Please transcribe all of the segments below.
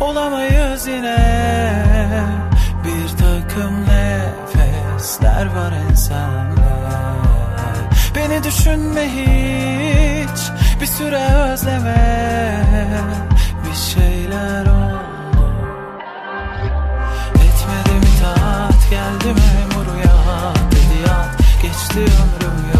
olamayız yine. Bir takım nefesler var ensemde. Beni düşünme hiç bir süre özleme. Bir şeyler oldu. Etmedim itaat geldi memur ya? Dedi yat geçti ömrüm yok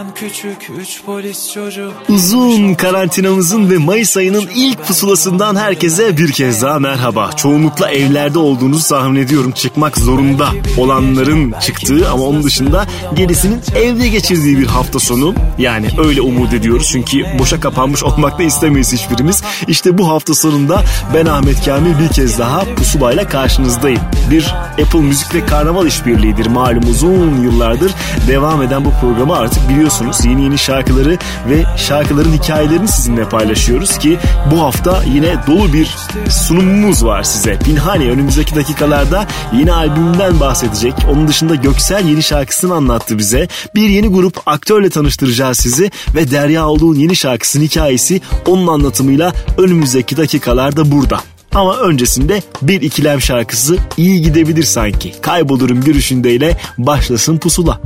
Benden küçük üç polis çocuk Uzun karantinamızın ve Mayıs ayının ilk pusulasından herkese bir kez daha merhaba. Çoğunlukla evlerde olduğunuzu tahmin ediyorum. Çıkmak zorunda olanların çıktığı ama onun dışında gerisinin evde geçirdiği bir hafta sonu. Yani öyle umut ediyoruz çünkü boşa kapanmış olmak da istemeyiz hiçbirimiz. İşte bu hafta sonunda ben Ahmet Kamil bir kez daha pusulayla karşınızdayım. Bir Apple Müzik ve Karnaval işbirliğidir malum uzun yıllardır devam eden bu programı artık biliyorsunuz. Yeni yeni şarkıları ve şarkıların hikayelerini sizinle paylaşıyoruz ki bu hafta yine dolu bir sunumumuz var size. Pinhani önümüzdeki dakikalarda yeni albümünden bahsedecek. Onun dışında Göksel yeni şarkısını anlattı bize. Bir yeni grup aktörle tanıştıracağız sizi ve Derya Oğlu'nun yeni şarkısının hikayesi onun anlatımıyla önümüzdeki dakikalarda burada. Ama öncesinde bir ikilem şarkısı iyi gidebilir sanki. Kaybolurum görüşündeyle başlasın pusula.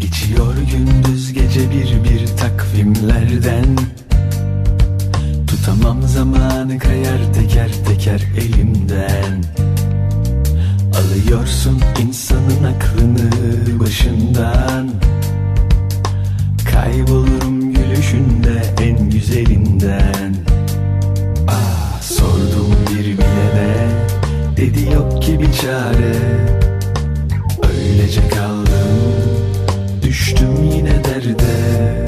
Geçiyor gündüz gece bir bir takvimlerden. Tutamam zamanı kayar teker teker elimden. Alıyorsun insanın aklını başından. Kaybolurum gülüşünde en güzelinden. Ah sordum bir bilene Dedi yok ki bir çare. Öylece kaldım Düştüm yine derde.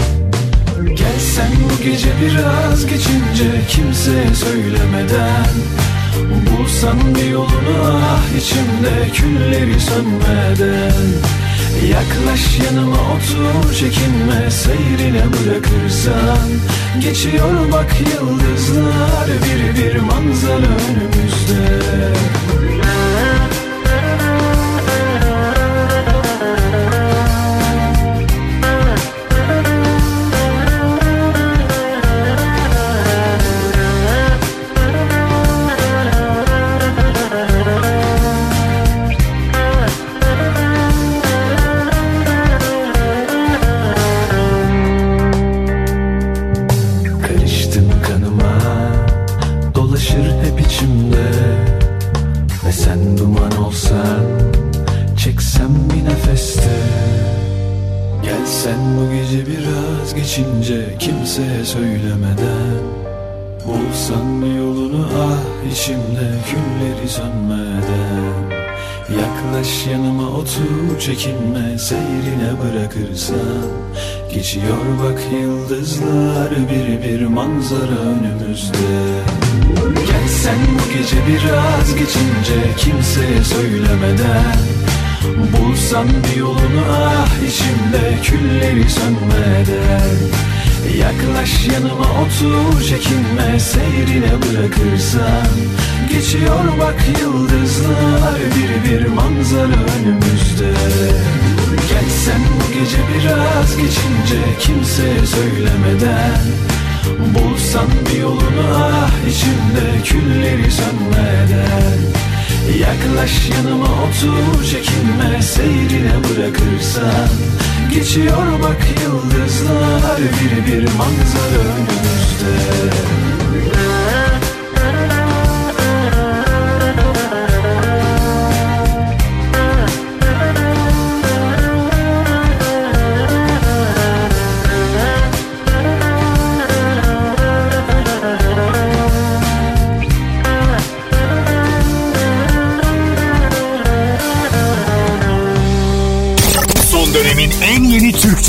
Gelsen bu gece biraz geçince Kimseye söylemeden Bulsan bir yolunu ah içimde Külleri sönmeden. Yaklaş yanıma otur çekinme Seyrine bırakırsan. Geçiyor bak yıldızlar Bir bir manzara önümüzde İçimde Külleri sönmeden. Yaklaş yanıma otur çekinme seyrine bırakırsan. Geçiyor bak yıldızlar bir bir manzara önümüzde. Gel sen bu gece biraz geçince kimseye söylemeden. Bulsan bir yolunu ah içimde külleri sönmeden Yaklaş yanıma otur çekinme seyrine bırakırsan. Geçiyor bak yıldızlar bir bir manzara önümüzde. Gel sen bu gece biraz geçince kimseye söylemeden. Bulsan bir yolunu ah içimde külleri sönmeden. Yaklaş yanıma otur çekinme seyrine bırakırsan Geçiyor bak yıldızlar bir bir manzara önümüzde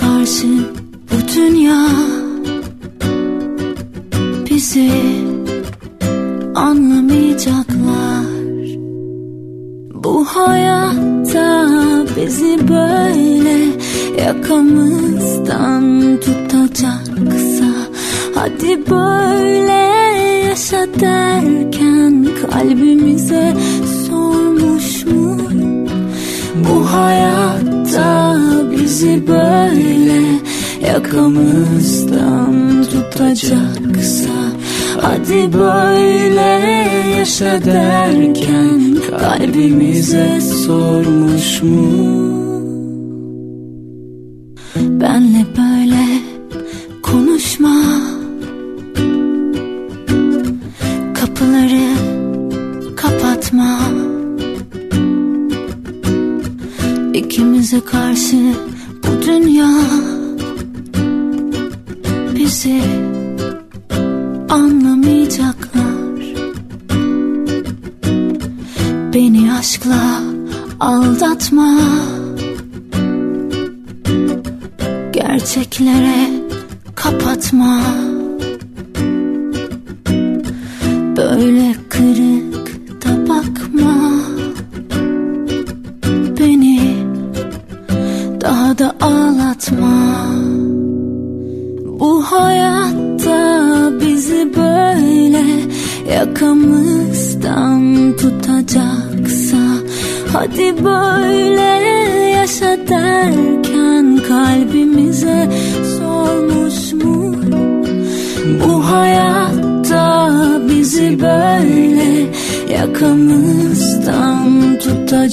karşı bu dünya bizi anlamayacaklar Bu hayatta bizi böyle yakamızdan tutacaksa Hadi böyle yaşa derken kalbimize sormuş mu? Bu hayatta bizi böyle yakamızdan tutacaksa Hadi böyle yaşa derken kalbimize sormuş mu? Aşkla aldatma. Gerçeklere kapatma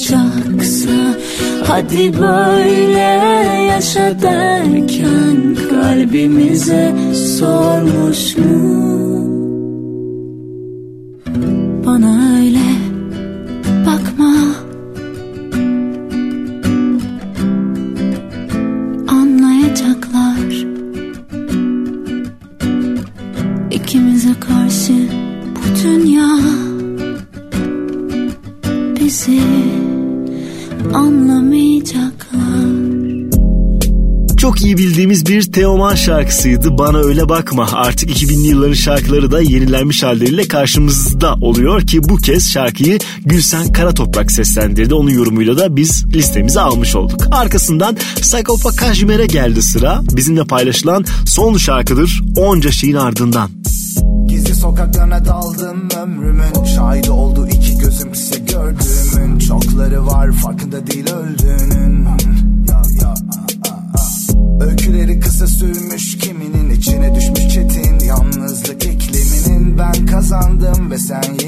tutacaksa Hadi böyle yaşa derken kalbimize sormuş mu? Şarkısıydı. Bana öyle bakma. Artık 2000'li yılların şarkıları da yenilenmiş halleriyle karşımızda oluyor ki bu kez şarkıyı Gülsen Karatoprak seslendirdi. Onun yorumuyla da biz listemize almış olduk. Arkasından Sagopa Kajmer'e geldi sıra. Bizimle paylaşılan son şarkıdır Onca şeyin ardından. Gizli sokaklarına daldım ömrümün Şahidi oldu iki gözüm ise gördüğümün Çokları var farkında değil öldüğünün sign,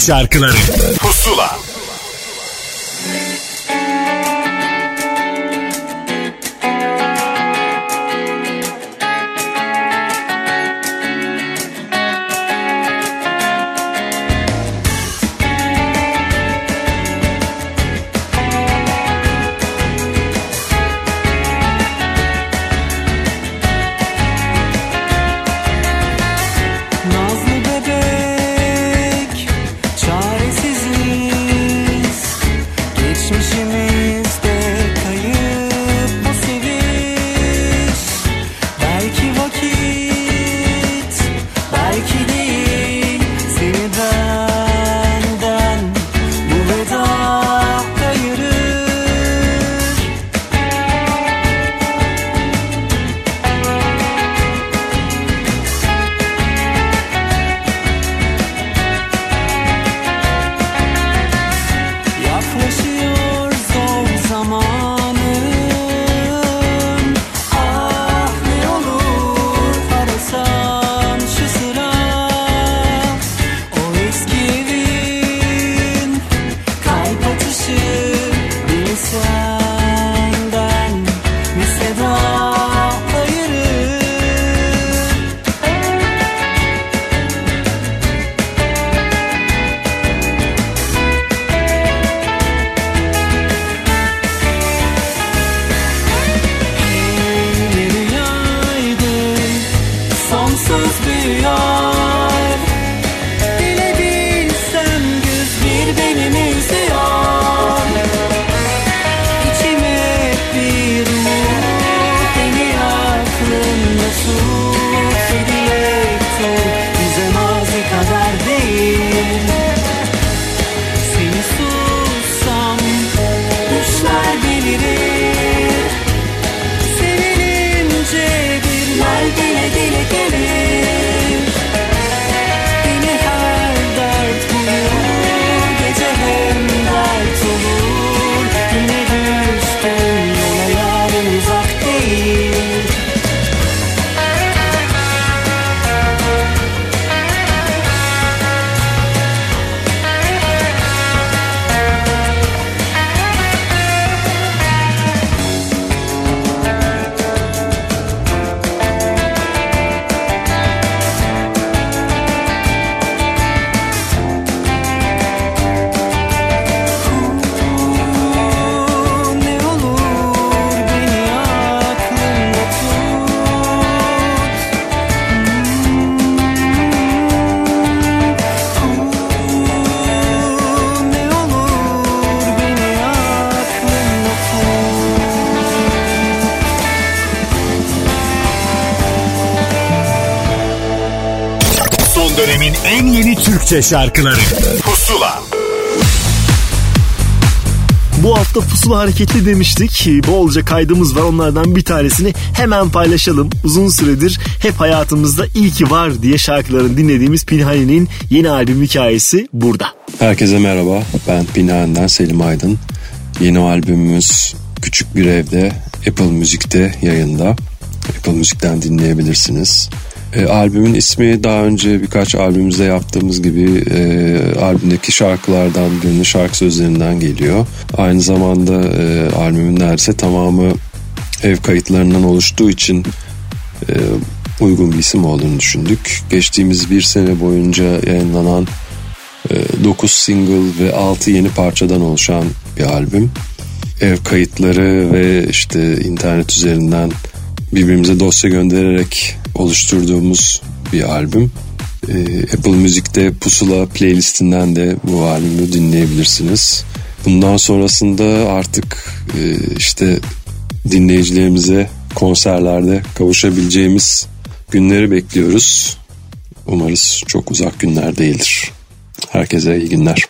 şarkıları Türkçe şarkıları Pusula Bu hafta pusula hareketli demiştik. Bolca kaydımız var. Onlardan bir tanesini hemen paylaşalım. Uzun süredir hep hayatımızda iyi ki var diye şarkılarını dinlediğimiz Pinhani'nin yeni albüm hikayesi burada. Herkese merhaba. Ben Pinhani'den Selim Aydın. Yeni albümümüz Küçük Bir Evde Apple Müzik'te yayında. Apple Müzik'ten dinleyebilirsiniz. E, albümün ismi daha önce birkaç albümümüzde yaptığımız gibi e, albümdeki şarkılardan birinin şarkı sözlerinden geliyor. Aynı zamanda e, albümün neredeyse tamamı ev kayıtlarından oluştuğu için e, uygun bir isim olduğunu düşündük. Geçtiğimiz bir sene boyunca yayınlanan e, 9 single ve 6 yeni parçadan oluşan bir albüm. Ev kayıtları ve işte internet üzerinden birbirimize dosya göndererek oluşturduğumuz bir albüm. Ee, Apple Müzik'te Pusula playlistinden de bu albümü dinleyebilirsiniz. Bundan sonrasında artık e, işte dinleyicilerimize konserlerde kavuşabileceğimiz günleri bekliyoruz. Umarız çok uzak günler değildir. Herkese iyi günler.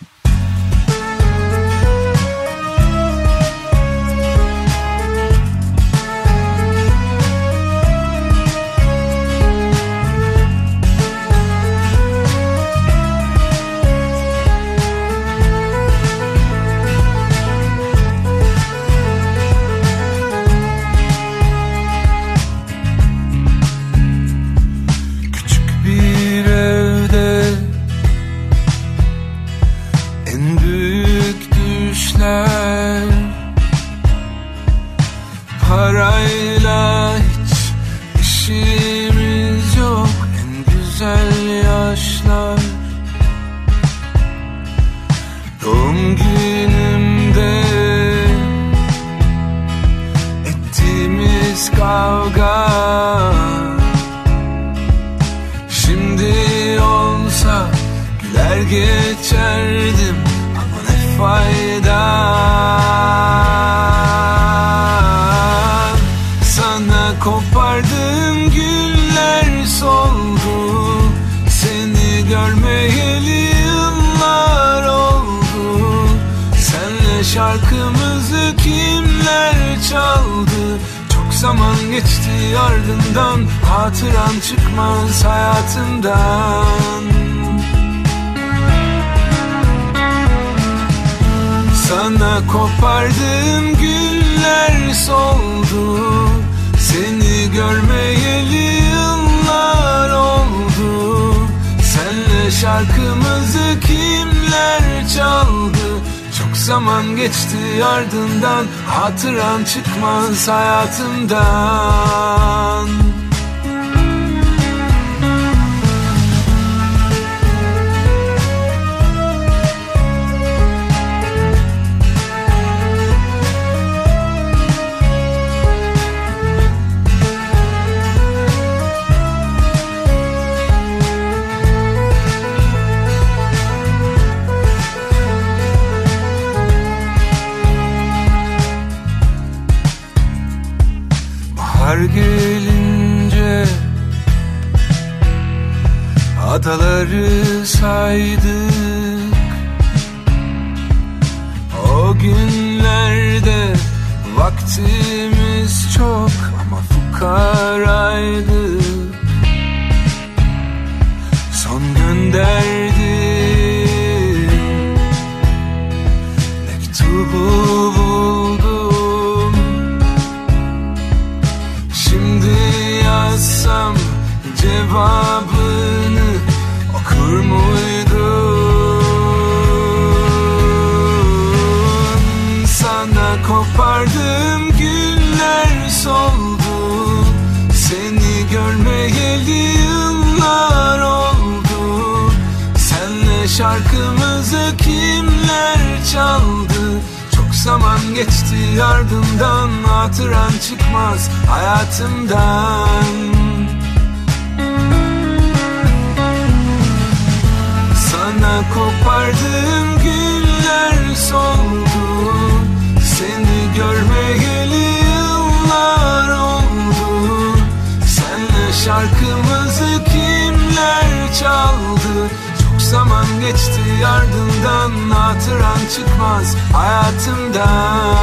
Ardından hatıran çıkmaz hayatımdan. Sana kopardım günler soldu. Seni görmeyeli yıllar oldu. Senle şarkımızı kimler çaldı? Çok zaman geçti ardından Hatıran çıkmaz hayatımdan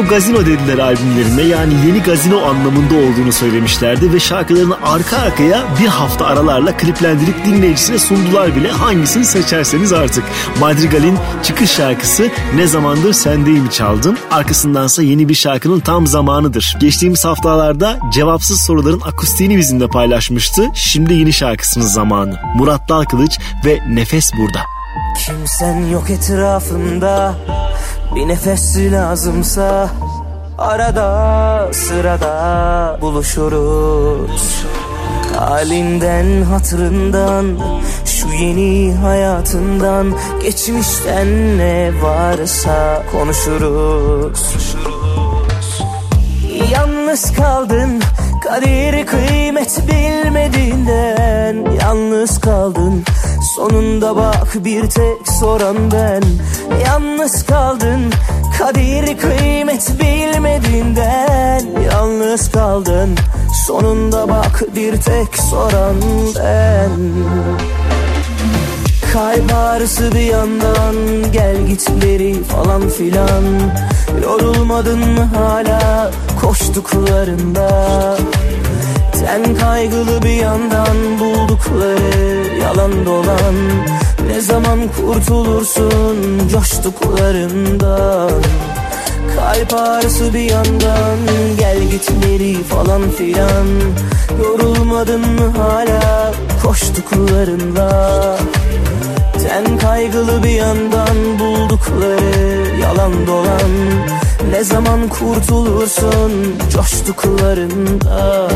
Neo Gazino dediler albümlerinde yani yeni gazino anlamında olduğunu söylemişlerdi ve şarkılarını arka arkaya bir hafta aralarla kliplendirip dinleyicisine sundular bile hangisini seçerseniz artık. Madrigal'in çıkış şarkısı Ne Zamandır Sendeyim çaldım. Arkasındansa yeni bir şarkının tam zamanıdır. Geçtiğimiz haftalarda cevapsız soruların akustiğini bizimle paylaşmıştı. Şimdi yeni şarkısının zamanı. Murat Dalkılıç ve Nefes burada. Kimsen yok etrafında Bir nefes lazımsa Arada sırada buluşuruz. Halinden hatırından Şu yeni hayatından Geçmişten ne varsa konuşuruz. Yalnız kaldın Kadir kıymet bilmediğinden Yalnız kaldın Sonunda bak bir tek soran ben. Yalnız kaldın Kadir kıymet bilmediğinden. Yalnız kaldın Sonunda bak bir tek soran ben. Kalp ağrısı bir yandan Gel gitleri falan filan. Yorulmadın mı hala koştuklarında Ten kaygılı bir yandan buldukları yalan dolan. Ne zaman kurtulursun coştuklarından? Kalp ağrısı bir yandan Gel gitleri falan filan. Yorulmadın mı hala koştuklarında Ten kaygılı bir yandan buldukları yalan dolan. Ne zaman kurtulursun coştuklarında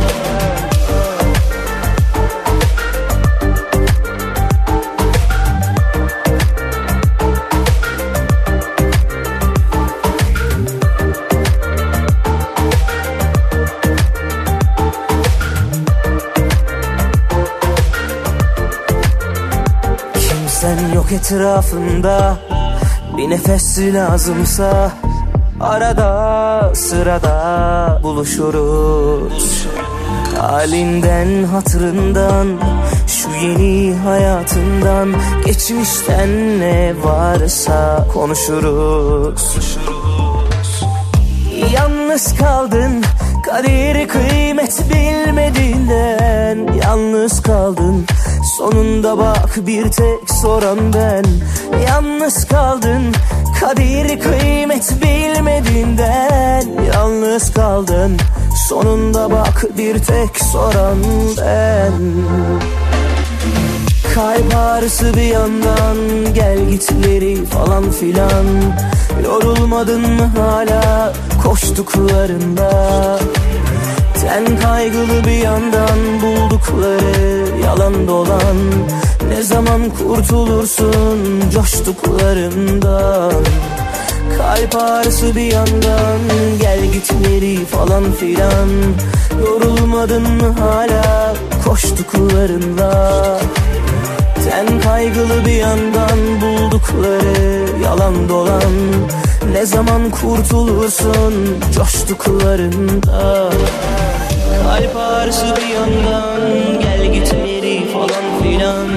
etrafında Bir nefes lazımsa Arada sırada buluşuruz. Halinden hatırından Şu yeni hayatından Geçmişten ne varsa konuşuruz. Yalnız kaldın Kadir kıymet bilmediğinden Yalnız kaldın Sonunda bak bir tek soran ben. Yalnız kaldın Kadir kıymet bilmediğinden. Yalnız kaldın Sonunda bak bir tek soran ben. Kalp ağrısı bir yandan Gel gitleri falan filan. Yorulmadın mı hala koştuklarında Ten kaygılı bir yandan buldukları yalan dolan. Ne zaman kurtulursun coştuklarından Kalp ağrısı bir yandan gel gitleri falan filan. Yorulmadın mı hala koştuklarında? Ten kaygılı bir yandan buldukları yalan dolan. Ne zaman kurtulursun coştuklarında Kalp ağrısı bir yandan gel gitleri falan filan.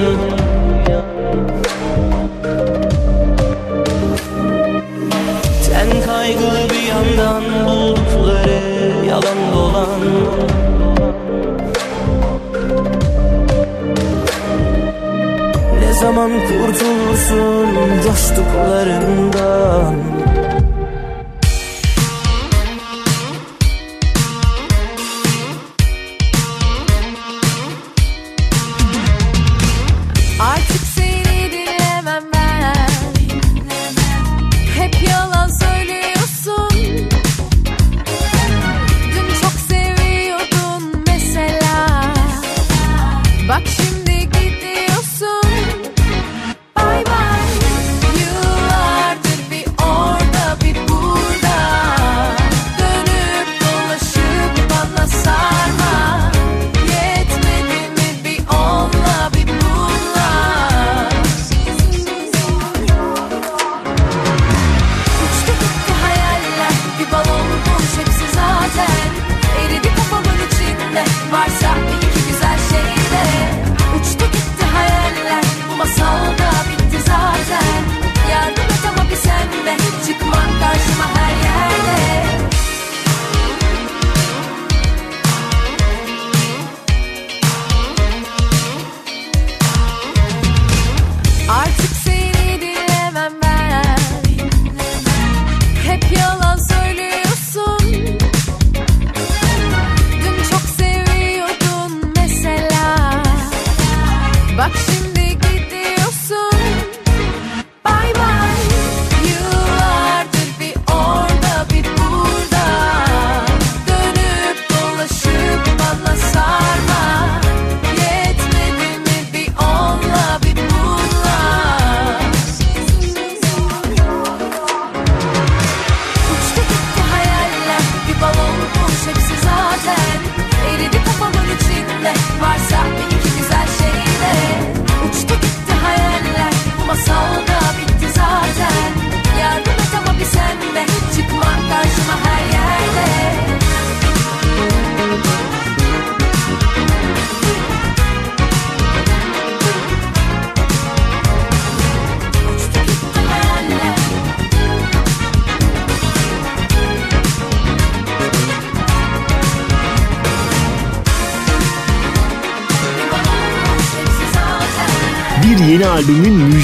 Ten kaygılı bir yandan buldukları yalan dolan. Ne zaman kurtulursun coştuklarından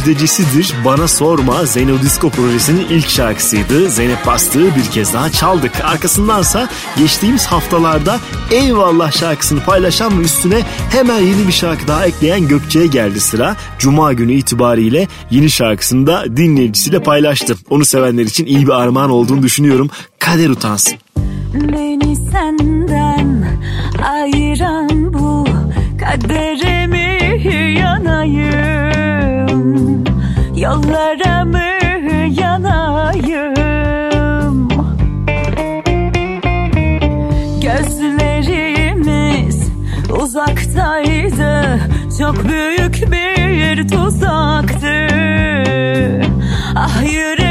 müjdecisidir. Bana Sorma Zeno Disco projesinin ilk şarkısıydı. Zeynep Bastığı bir kez daha çaldık. Arkasındansa geçtiğimiz haftalarda Eyvallah şarkısını paylaşan ve üstüne hemen yeni bir şarkı daha ekleyen Gökçe'ye geldi sıra. Cuma günü itibariyle yeni şarkısını da dinleyicisiyle paylaştı. Onu sevenler için iyi bir armağan olduğunu düşünüyorum. Kader utansın. Beni Yollara mı yanayım? Gözlerimiz uzaktaydı. Çok büyük bir tuzaktı. Ah yüreğimi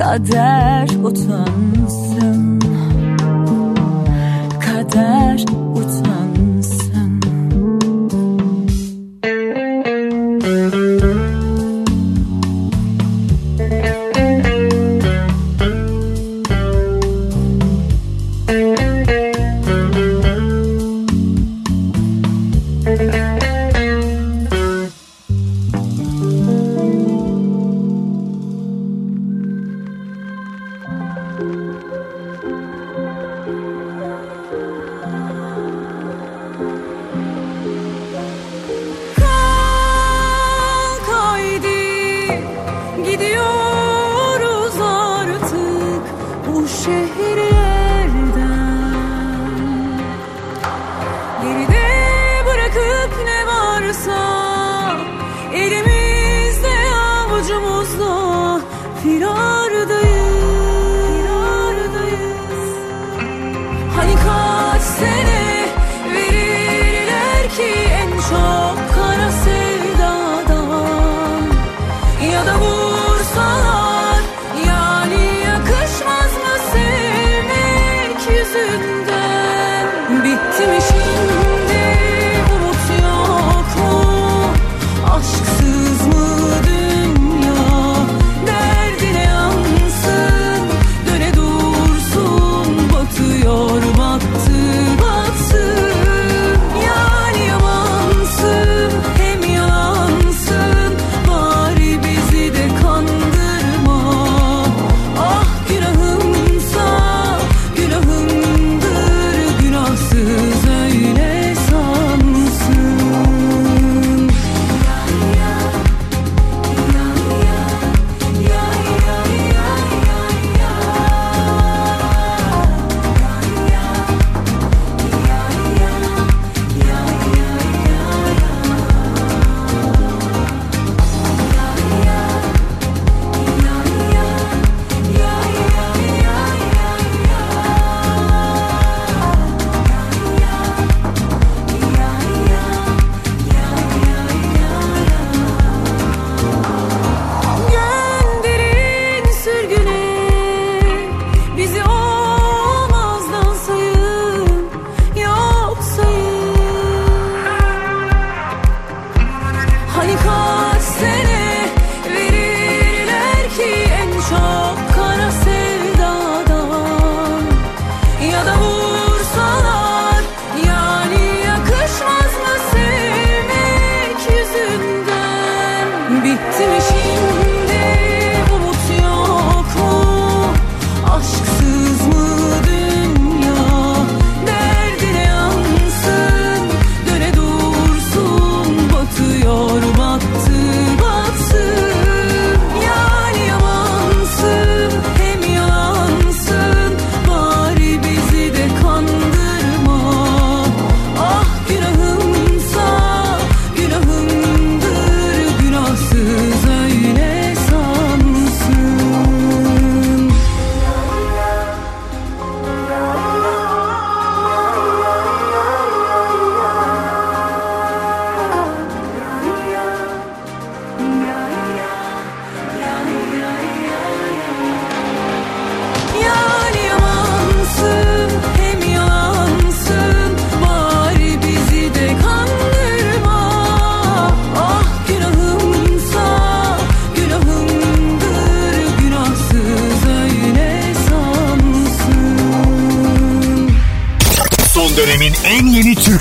Kader utansın. Kader utansın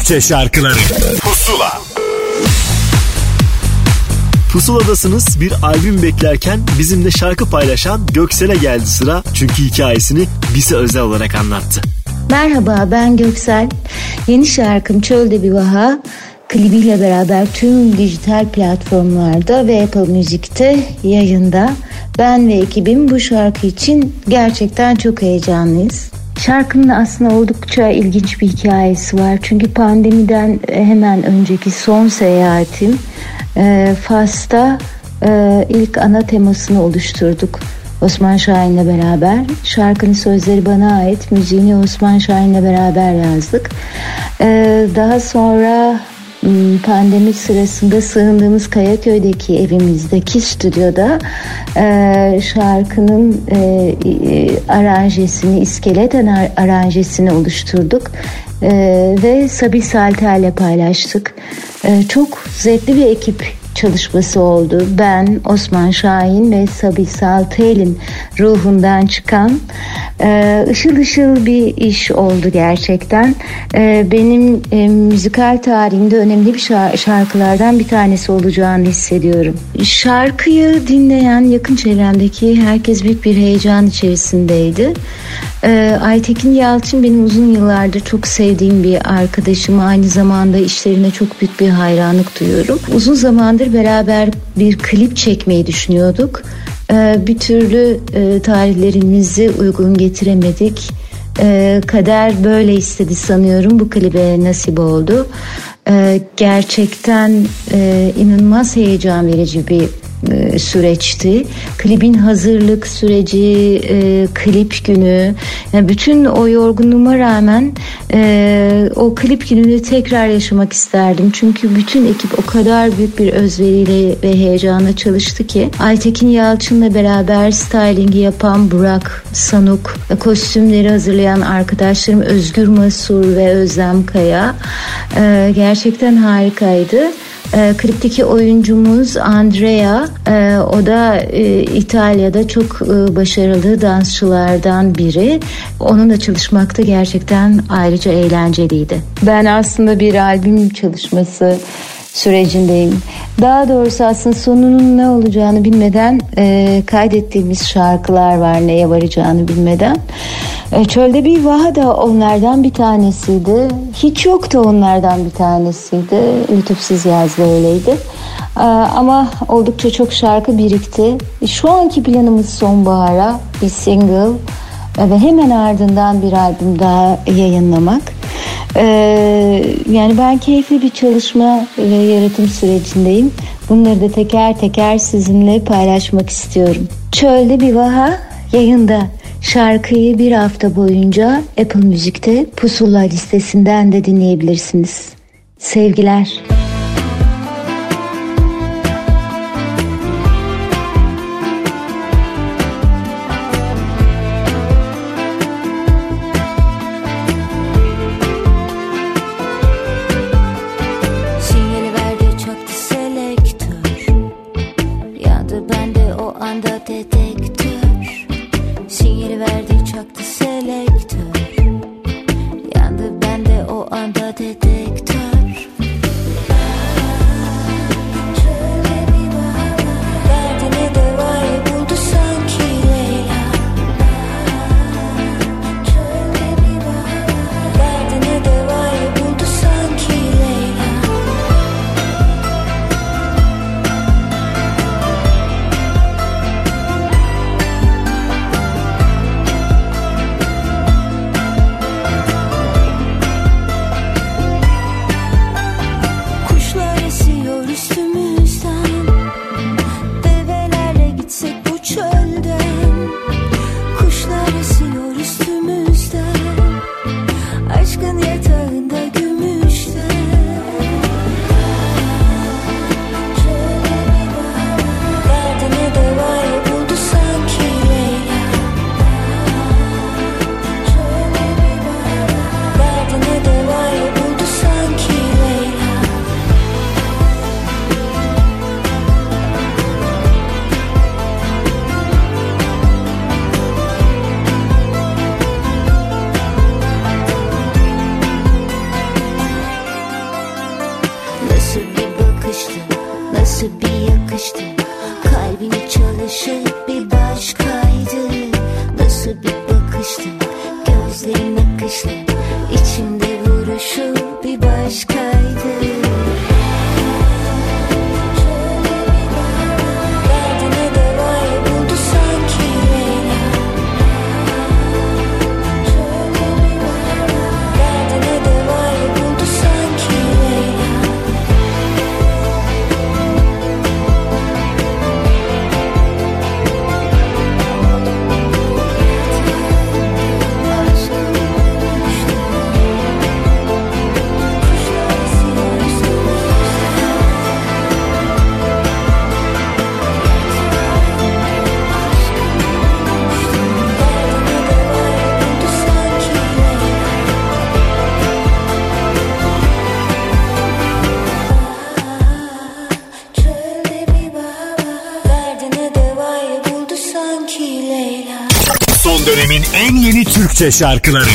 Türkçe şarkıları Pusula Pusuladasınız bir albüm beklerken bizimle şarkı paylaşan Göksel'e geldi sıra. Çünkü hikayesini bize özel olarak anlattı. Merhaba ben Göksel. Yeni şarkım Çölde Bir Vaha klibiyle beraber tüm dijital platformlarda ve Apple Müzik'te yayında. Ben ve ekibim bu şarkı için gerçekten çok heyecanlıyız. Şarkının aslında oldukça ilginç bir hikayesi var. Çünkü pandemiden hemen önceki son seyahatim e, Fas'ta e, ilk ana temasını oluşturduk. Osman Şahin'le beraber. Şarkının sözleri bana ait. Müziğini Osman Şahin'le beraber yazdık. E, daha sonra pandemi sırasında sığındığımız Kayaköy'deki evimizdeki stüdyoda e, şarkının e, e, aranjesini, iskelet ar- aranjesini oluşturduk. E, ve Sabi Salter'le paylaştık. E, çok zevkli bir ekip çalışması oldu. Ben, Osman Şahin ve Sabi Saltel'in ruhundan çıkan e, ışıl ışıl bir iş oldu gerçekten. E, benim e, müzikal tarihimde önemli bir şar- şarkılardan bir tanesi olacağını hissediyorum. Şarkıyı dinleyen yakın çevremdeki herkes büyük bir heyecan içerisindeydi. Ee, Aytekin Yalçın benim uzun yıllardır çok sevdiğim bir arkadaşım. Aynı zamanda işlerine çok büyük bir hayranlık duyuyorum. Uzun zamandır beraber bir klip çekmeyi düşünüyorduk. Ee, bir türlü e, tarihlerimizi uygun getiremedik. Ee, kader böyle istedi sanıyorum. Bu klibe nasip oldu. Ee, gerçekten e, inanılmaz heyecan verici bir e, süreçti. Klibin hazırlık süreci, e, klip günü, yani bütün o yorgunluğuma rağmen e, o klip gününü tekrar yaşamak isterdim. Çünkü bütün ekip o kadar büyük bir özveriyle ve heyecanla çalıştı ki Aytekin Yalçın'la beraber stylingi yapan Burak Sanuk, kostümleri hazırlayan arkadaşlarım Özgür Masur ve Özlem Kaya e, gerçekten harikaydı. E, klipteki oyuncumuz Andrea, e, o da e, İtalya'da çok e, başarılı dansçılardan biri. Onunla çalışmak da gerçekten ayrıca eğlenceliydi. Ben aslında bir albüm çalışması sürecindeyim. Daha doğrusu aslında sonunun ne olacağını bilmeden e, kaydettiğimiz şarkılar var neye varacağını bilmeden. E, Çölde bir vaha da onlardan bir tanesiydi. Hiç yoktu onlardan bir tanesiydi. Lütufsuz yazdı öyleydi. E, ama oldukça çok şarkı birikti. Şu anki planımız sonbahara bir single e, ve hemen ardından bir albüm daha yayınlamak. Ee, yani ben keyifli bir çalışma ve yaratım sürecindeyim. Bunları da teker teker sizinle paylaşmak istiyorum. Çölde bir vaha yayında. Şarkıyı bir hafta boyunca Apple Müzik'te Pusula listesinden de dinleyebilirsiniz. Sevgiler. Türkçe şarkıları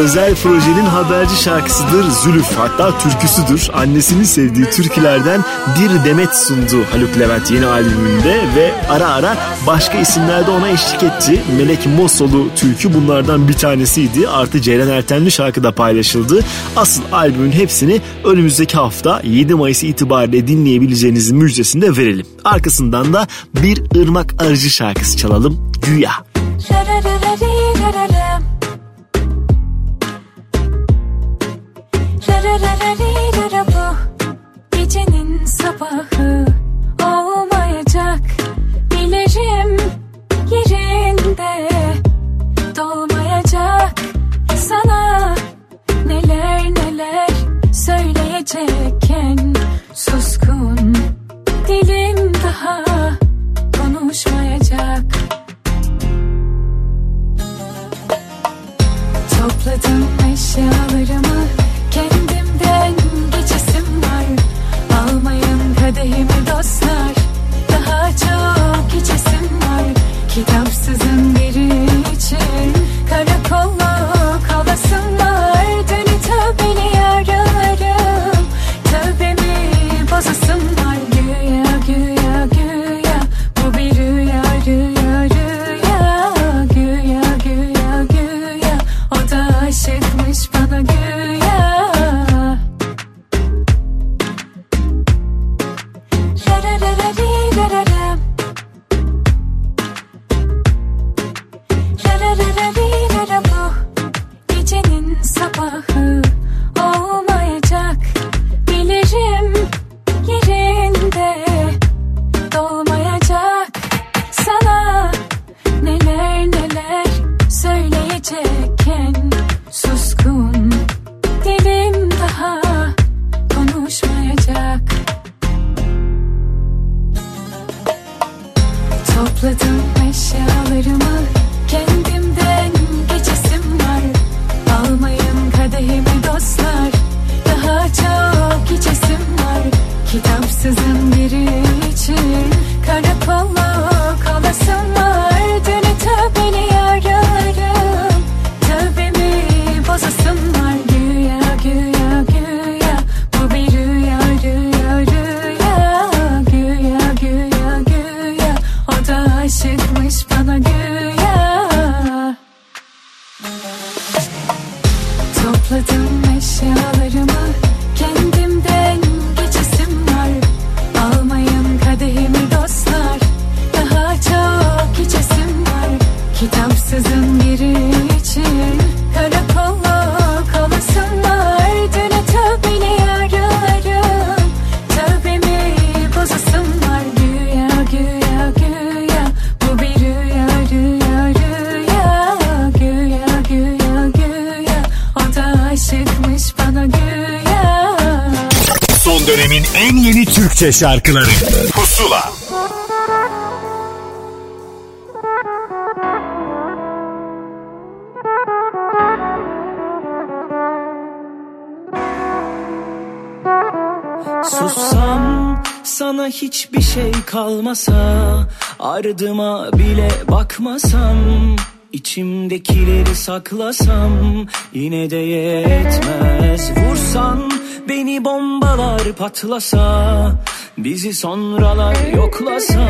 Özel projenin haberci şarkısıdır Zülüf hatta türküsüdür. Annesinin sevdiği türkülerden bir demet sundu Haluk Levent yeni albümünde ve ara ara başka isimler de ona eşlik etti. Melek Mossolu türkü bunlardan bir tanesiydi. Artı Ceylan Ertemli şarkı da paylaşıldı. Asıl albümün hepsini önümüzdeki hafta 7 Mayıs itibariyle dinleyebileceğinizin müjdesini de verelim. Arkasından da bir ırmak arıcı şarkısı çalalım. Güya. Sabahı olmayacak. Bilirim yerinde dolmayacak. Sana neler neler söyleyecekken suskun dilim daha konuşmayacak. Topladım eşyalarımı Türkçe şarkıları. Pusula. Sussam sana hiçbir şey kalmasa Ardıma bile bakmasam içimdekileri saklasam Yine de yetmez. Vursan beni bombalar patlasa Bizi sonralar yoklasa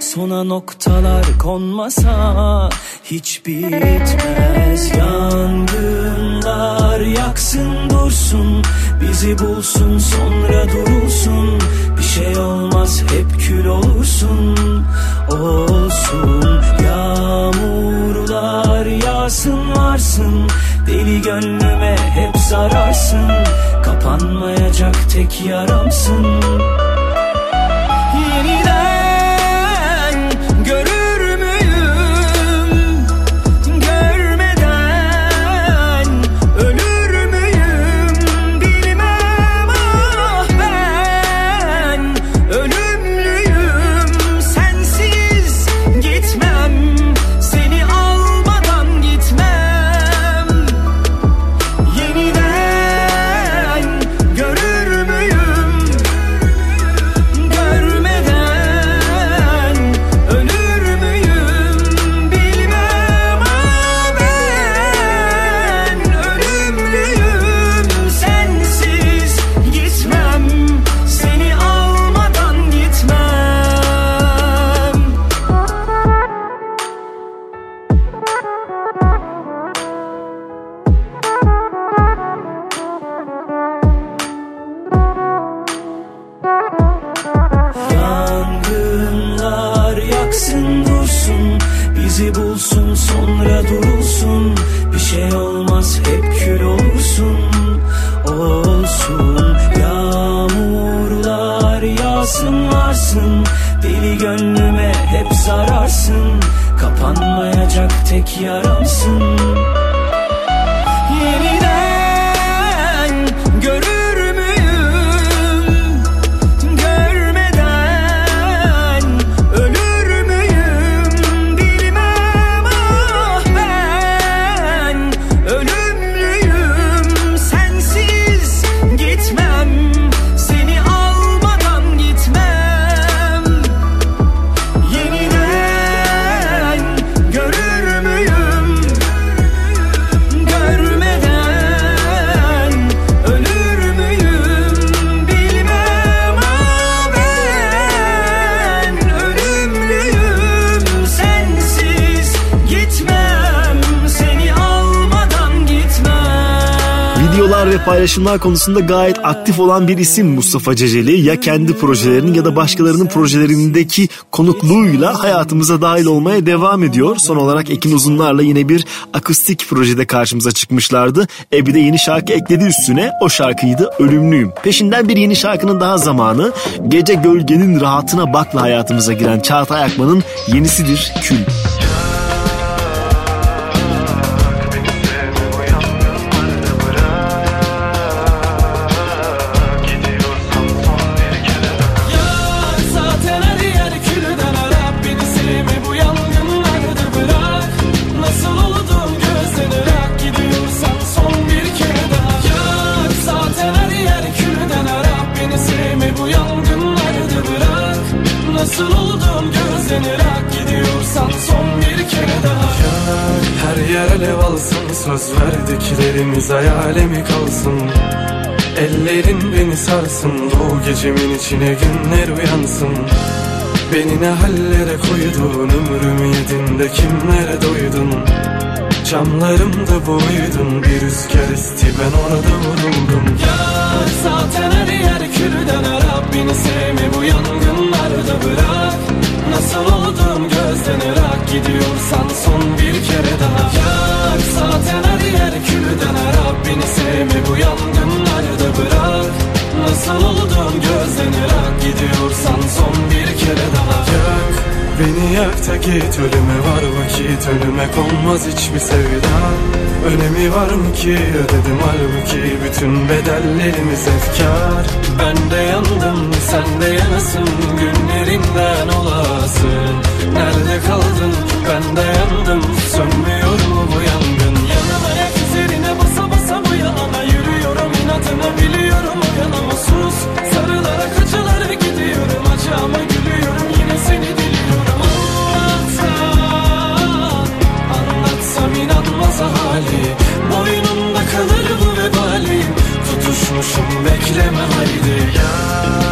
Sona noktalar konmasa Hiç bitmez. Yangınlar yaksın dursun Bizi bulsun sonra durulsun. Bir şey olmaz hep kül olursun. Olsun Yağmurlar yağsın varsın. Deli gönlüme hep zararsın. Kapanmayacak tek yaramsın paylaşımlar konusunda gayet aktif olan bir isim Mustafa Ceceli. Ya kendi projelerinin ya da başkalarının projelerindeki konukluğuyla hayatımıza dahil olmaya devam ediyor. Son olarak Ekin Uzunlar'la yine bir akustik projede karşımıza çıkmışlardı. E bir de yeni şarkı ekledi üstüne. O şarkıydı Ölümlüyüm. Peşinden bir yeni şarkının daha zamanı. Gece gölgenin rahatına bakla hayatımıza giren Çağatay Akman'ın yenisidir Kül. İçine günler uyansın. Beni ne hallere koydun Ömrümü yedin de kimlere doydun Camlarımda boydun Bir rüzgar esti ben orada vuruldum. Ya zaten her yer külden Arap Beni sevme bu yangınlarda bırak. Nasıl oldum gözden ırak Gidiyorsan son bir kere daha. Yak zaten her yer külden Arap Beni sevme bu yangınlarda bırak Nasıl oldum gözden ırak Gidiyorsan son bir kere daha Yak. Beni yak da git ölüme var vakit Ölüme konmaz hiçbir sevda. Önemi var mı ki? Ödedim halbuki Bütün bedellerimiz efkar. Ben de yandım sen de yanasın. Günlerinden olasın Nerede kaldın? Ben de yandım. Sönmüyor mu bu yangın Biliyorum o yanıma sus Sarılarak acılara gidiyorum. Acıma gülüyorum yine seni diliyorum. Anlatsam Anlatsam inanmaz hali. Boynumda kalır bu vebalim. Tutuşmuşum bekleme haydi. Yak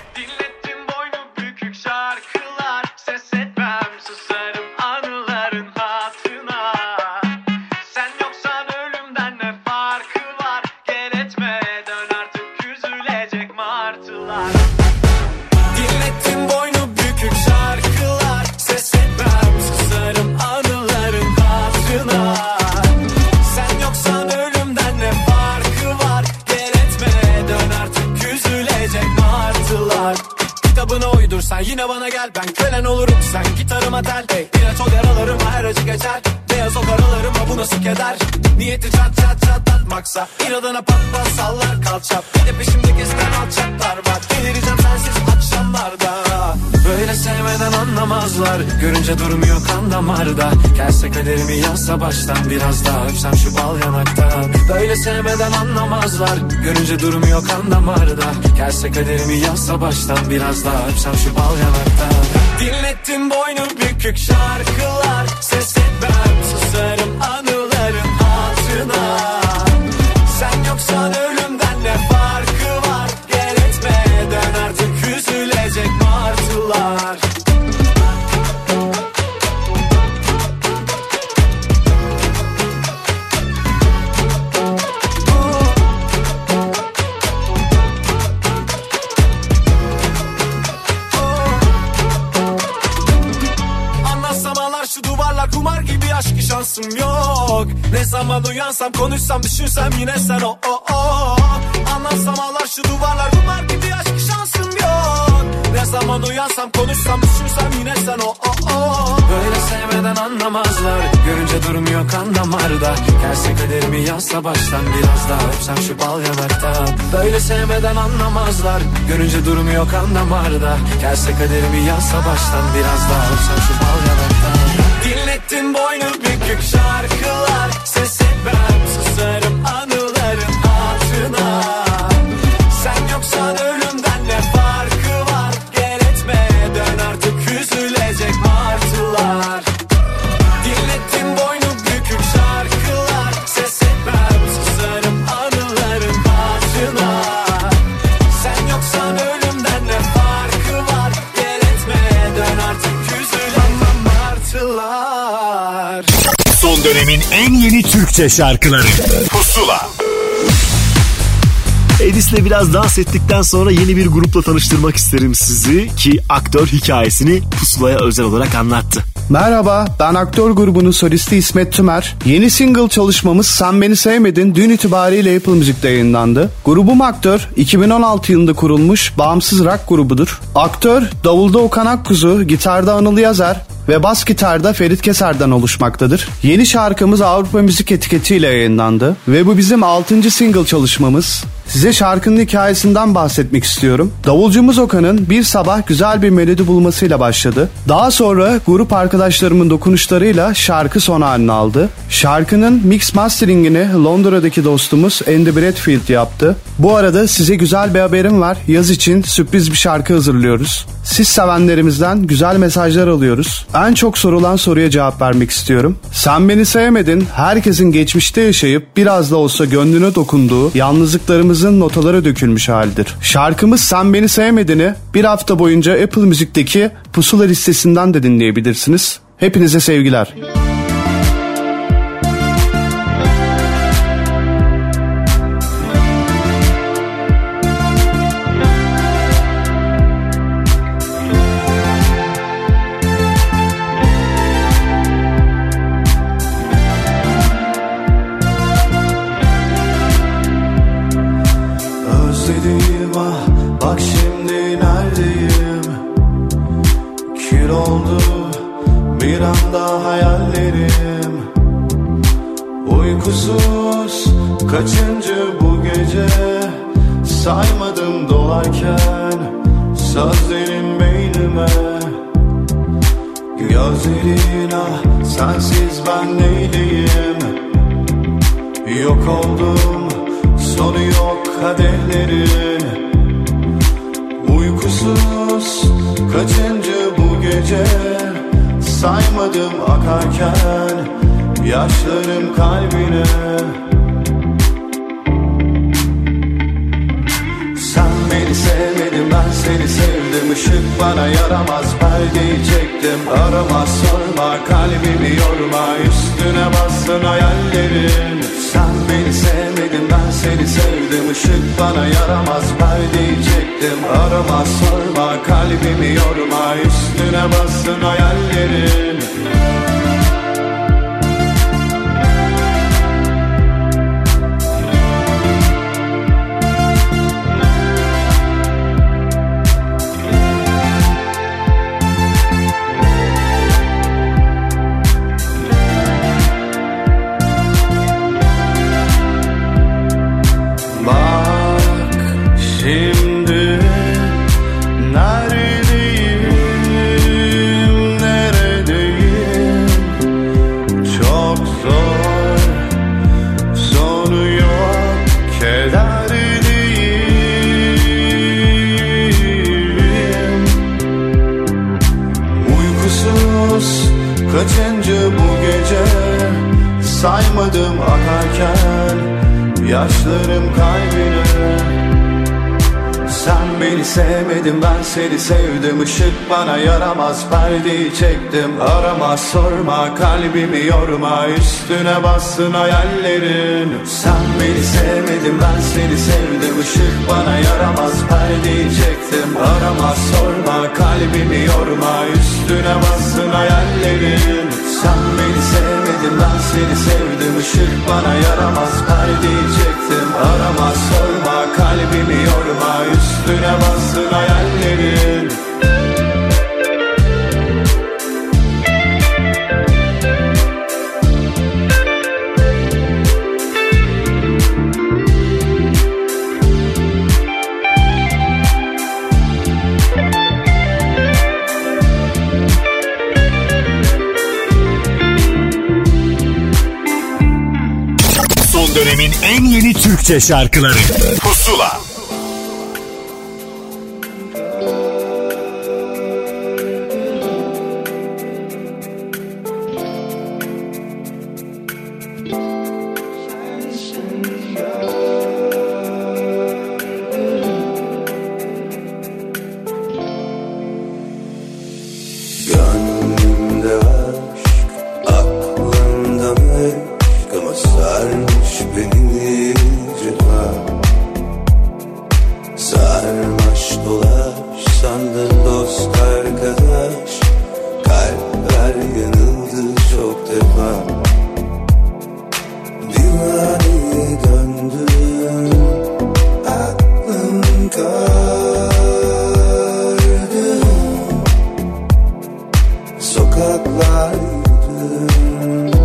Baştan Biraz daha öpsem şu bal yanaktan Böyle sevmeden anlamazlar. Görünce durmuyor kan damarda. Gelse kaderimi yazsa baştan Biraz daha öpsem şu bal yanaktan Dinlettin boynu bükük şarkılar. Ses etmem zaman uyansam konuşsam düşünsem yine sen. O o o Anlatsam ağlar şu duvarlar. Kumar gibi aşk şansım yok. Ne zaman uyansam konuşsam düşünsem yine sen. O o o Böyle sevmeden anlamazlar. Görünce durmuyor kan damarda. Gelse kaderimi yazsa baştan Biraz daha öpsem şu bal yanakta. Böyle sevmeden anlamazlar. Görünce durmuyor kan damarda. Gelse kaderimi yazsa baştan Biraz daha öpsem şu bal yanakta. Dinlettin boynu bükük şarkılar. Ses etmem en yeni Türkçe şarkıları Pusula Edis'le biraz dans ettikten sonra yeni bir grupla tanıştırmak isterim sizi ki aktör hikayesini pusulaya özel olarak anlattı. Merhaba, ben aktör grubunun solisti İsmet Tümer. Yeni single çalışmamız Sen Beni Sevmedin dün itibariyle Apple Müzik'te yayınlandı. Grubum Aktör, 2016 yılında kurulmuş bağımsız rock grubudur. Aktör, davulda Okan Akkuzu, gitarda Anıl Yazer ve bas gitarda Ferit Keser'den oluşmaktadır. Yeni şarkımız Avrupa Müzik etiketiyle yayınlandı ve bu bizim 6. single çalışmamız. Size şarkının hikayesinden bahsetmek istiyorum. Davulcumuz Okan'ın bir sabah güzel bir melodi bulmasıyla başladı. Daha sonra grup arkadaşlarımın dokunuşlarıyla şarkı son halini aldı. Şarkının mix masteringini Londra'daki dostumuz Andy Bradfield yaptı. Bu arada size güzel bir haberim var. Yaz için sürpriz bir şarkı hazırlıyoruz. Siz sevenlerimizden güzel mesajlar alıyoruz. En çok sorulan soruya cevap vermek istiyorum. Sen beni sevmedin. Herkesin geçmişte yaşayıp biraz da olsa gönlüne dokunduğu yalnızlıklarımızın notalara dökülmüş halidir. Şarkımız Sen Beni Sevmedin'i bir hafta boyunca Apple Müzik'teki pusula listesinden de dinleyebilirsiniz. Hepinize sevgiler. Özlediğim sensiz ben neyleyim? Yok oldum sonu yok kadehlerin Uykusuz kaçıncı bu gece? Saymadım akarken yaşlarım kalbine seni sevdim Işık bana yaramaz. Perdeyi çektim Arama sorma kalbimi yorma. Üstüne bassın hayallerin Sen beni sevmedin ben seni sevdim. Işık bana yaramaz perdeyi çektim. Arama sorma kalbimi yorma. Üstüne bassın hayallerin sevmedin ben seni sevdim. Işık bana yaramaz perdeyi çektim. Arama sorma kalbimi yorma. Üstüne bassın hayallerin. Sen beni sevmedin ben seni sevdim. Işık bana yaramaz perdeyi çektim. Arama sorma kalbimi yorma. Üstüne bassın hayallerin Sen beni sevmedin ben seni sevdim. Işık bana yaramaz perdeyi çektim. Arama sorma kalbimi yorma. Üstüne bassın hayallerin yeni Türkçe şarkıları. Pusula that light. Mm-hmm.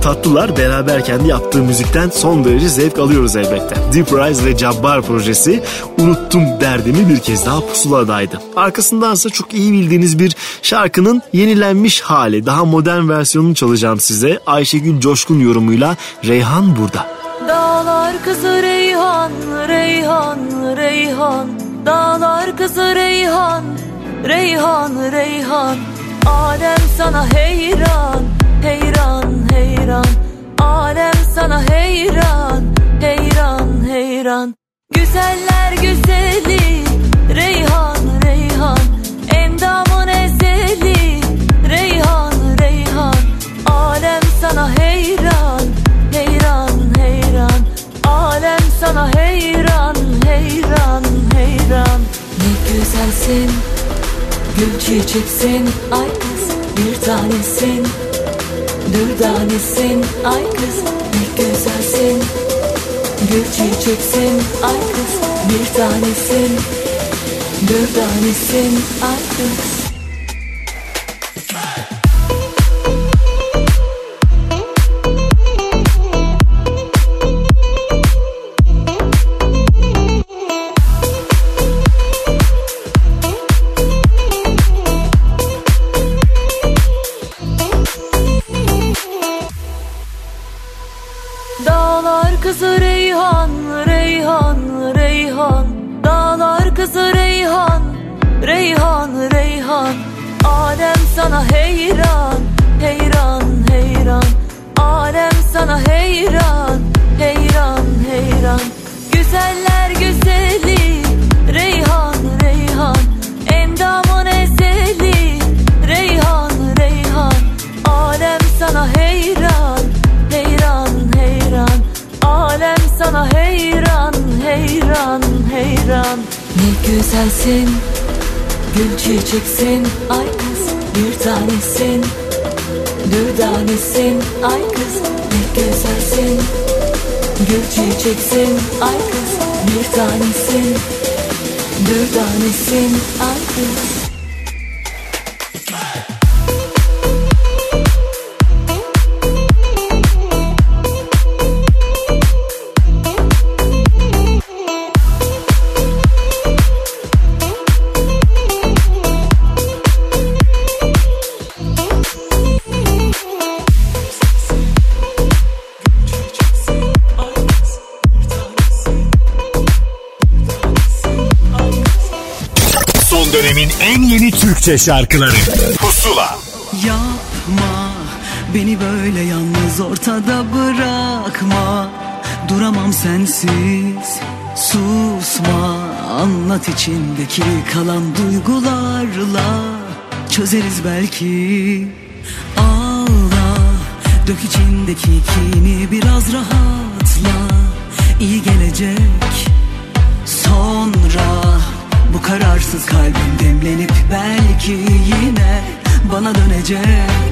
Tatlılar. Beraberken de yaptığı müzikten son derece zevk alıyoruz elbette. Deep Rise ve Cabbar projesi Unuttum Derdimi bir kez daha pusuladaydı. Arkasındansa çok iyi bildiğiniz bir şarkının yenilenmiş hali. Daha modern versiyonunu çalacağım size. Ayşegül Coşkun yorumuyla Reyhan burada. Dağlar kızı Reyhan, Reyhan, Reyhan Dağlar kızı Reyhan, Reyhan, Reyhan Alem sana heyran, heyran, heyran Alem sana heyran, heyran, heyran. Güzeller güzeli Reyhan, Reyhan. Endamın ezeli Reyhan, Reyhan. Alem sana heyran, heyran, heyran. Alem sana heyran, heyran, heyran. Ne güzelsin Gül çiçeksin ay Dürdanesin ay kız ne güzelsin. Gül çiçeksin ay kız bir tanesin. Dürdanesin ay kız Türkçe şarkıları. Pusula. Yapma beni böyle yalnız ortada bırakma. Duramam sensiz susma. Anlat içindeki kalan duygularla. Çözeriz belki. Ağla dök içindeki kini biraz rahatla. İyi gelecek sonra Bu kararsız kalbim demlenip belki yine bana dönecek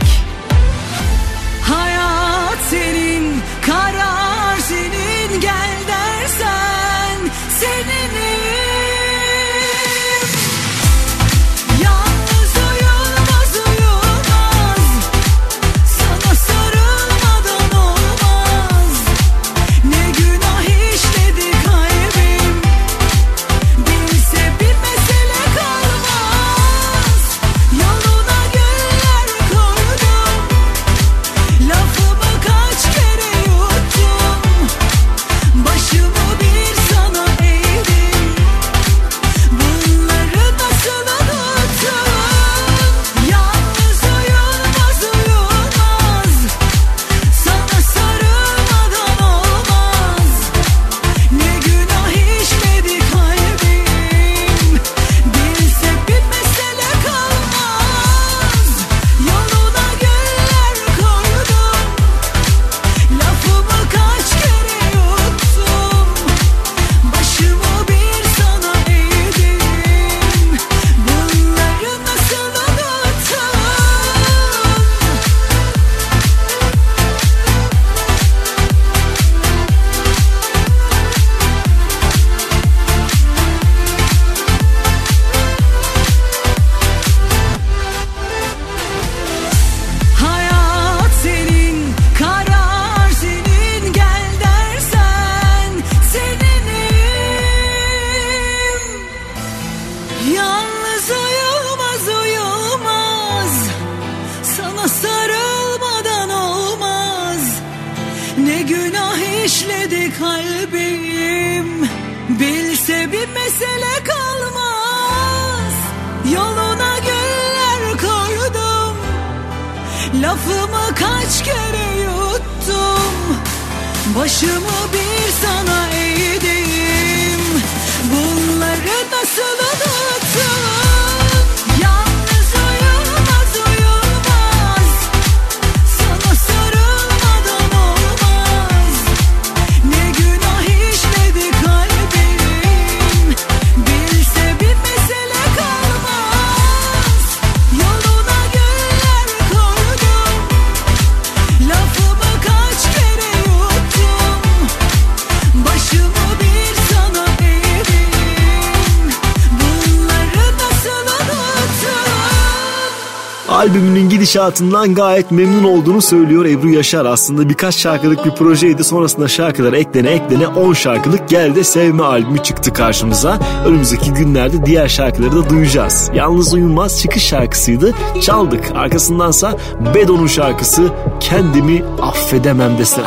gidişatından gayet memnun olduğunu söylüyor Ebru Yaşar. Aslında birkaç şarkılık bir projeydi. Sonrasında şarkılar eklene eklene 10 şarkılık Geldi Sevme albümü çıktı karşımıza. Önümüzdeki günlerde diğer şarkıları da duyacağız. Yalnız Uyumaz çıkış şarkısıydı. Çaldık. Arkasındansa Bedo'nun şarkısı Kendimi Affedemem de sıra.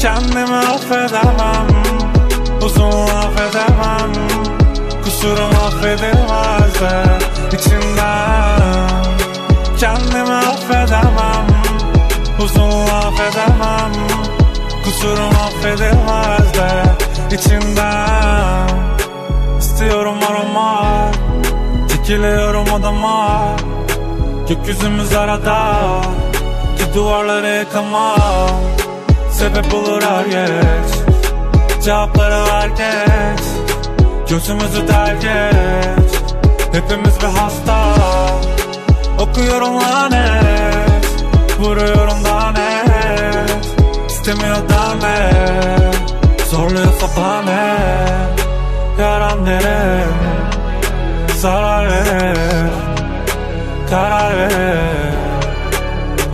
Kendimi affedemem Uzun affedemem Kusurum affedilmez de içinden Uzun affedemem Kusurum affedilmez de içinden. İstiyorum arama Çekiliyorum odama. Gökyüzümüz arada Ki duvarları yıkamam Sebep olur her geç Cevapları ver geç. Gözümüzü terk et Hepimiz bir hasta. Okuyorum lanet Vuruyorum da net İstemiyor net Zorluyorsa bana. Yaran nere Zarar verir Karar ver.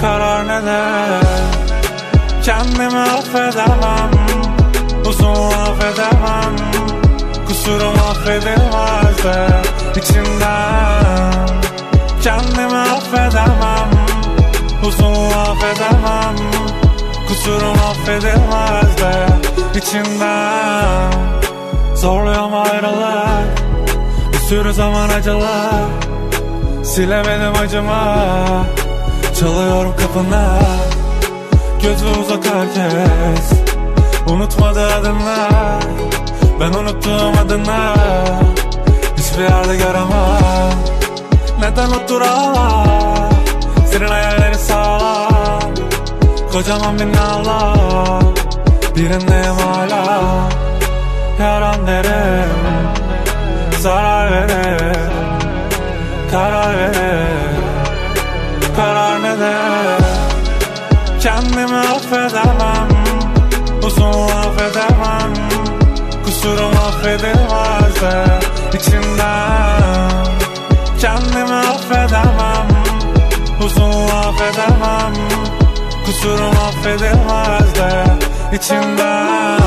Karar neden? Kendimi affedemem. Uzun affedemem. Kusurum affedilmez de içinden Kendimi affedemem Uzun affedemem Kusurum affedilmez de içinden Zorluyorum ayrılık Bir sürü zaman acılar. Silemedim acıma Çalıyorum kapına Gözü uzak herkes Unutmadı adını. Ben unuttuğum adını Hiçbir yerde göremem Neden otur ağla Senin hayallerin sağlam. Kocaman binalar Birindeyim hala. Yaran derim. Zarar verir. Karar verir. Karar neden Kendimi affedemem. Uzun affedemem. Kusurum affedilmez de içinden Kendimi affedemem Uzun affedemem Kusurum affedilmez de içinden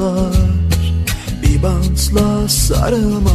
kahkahalar Bir bantla sarılmaz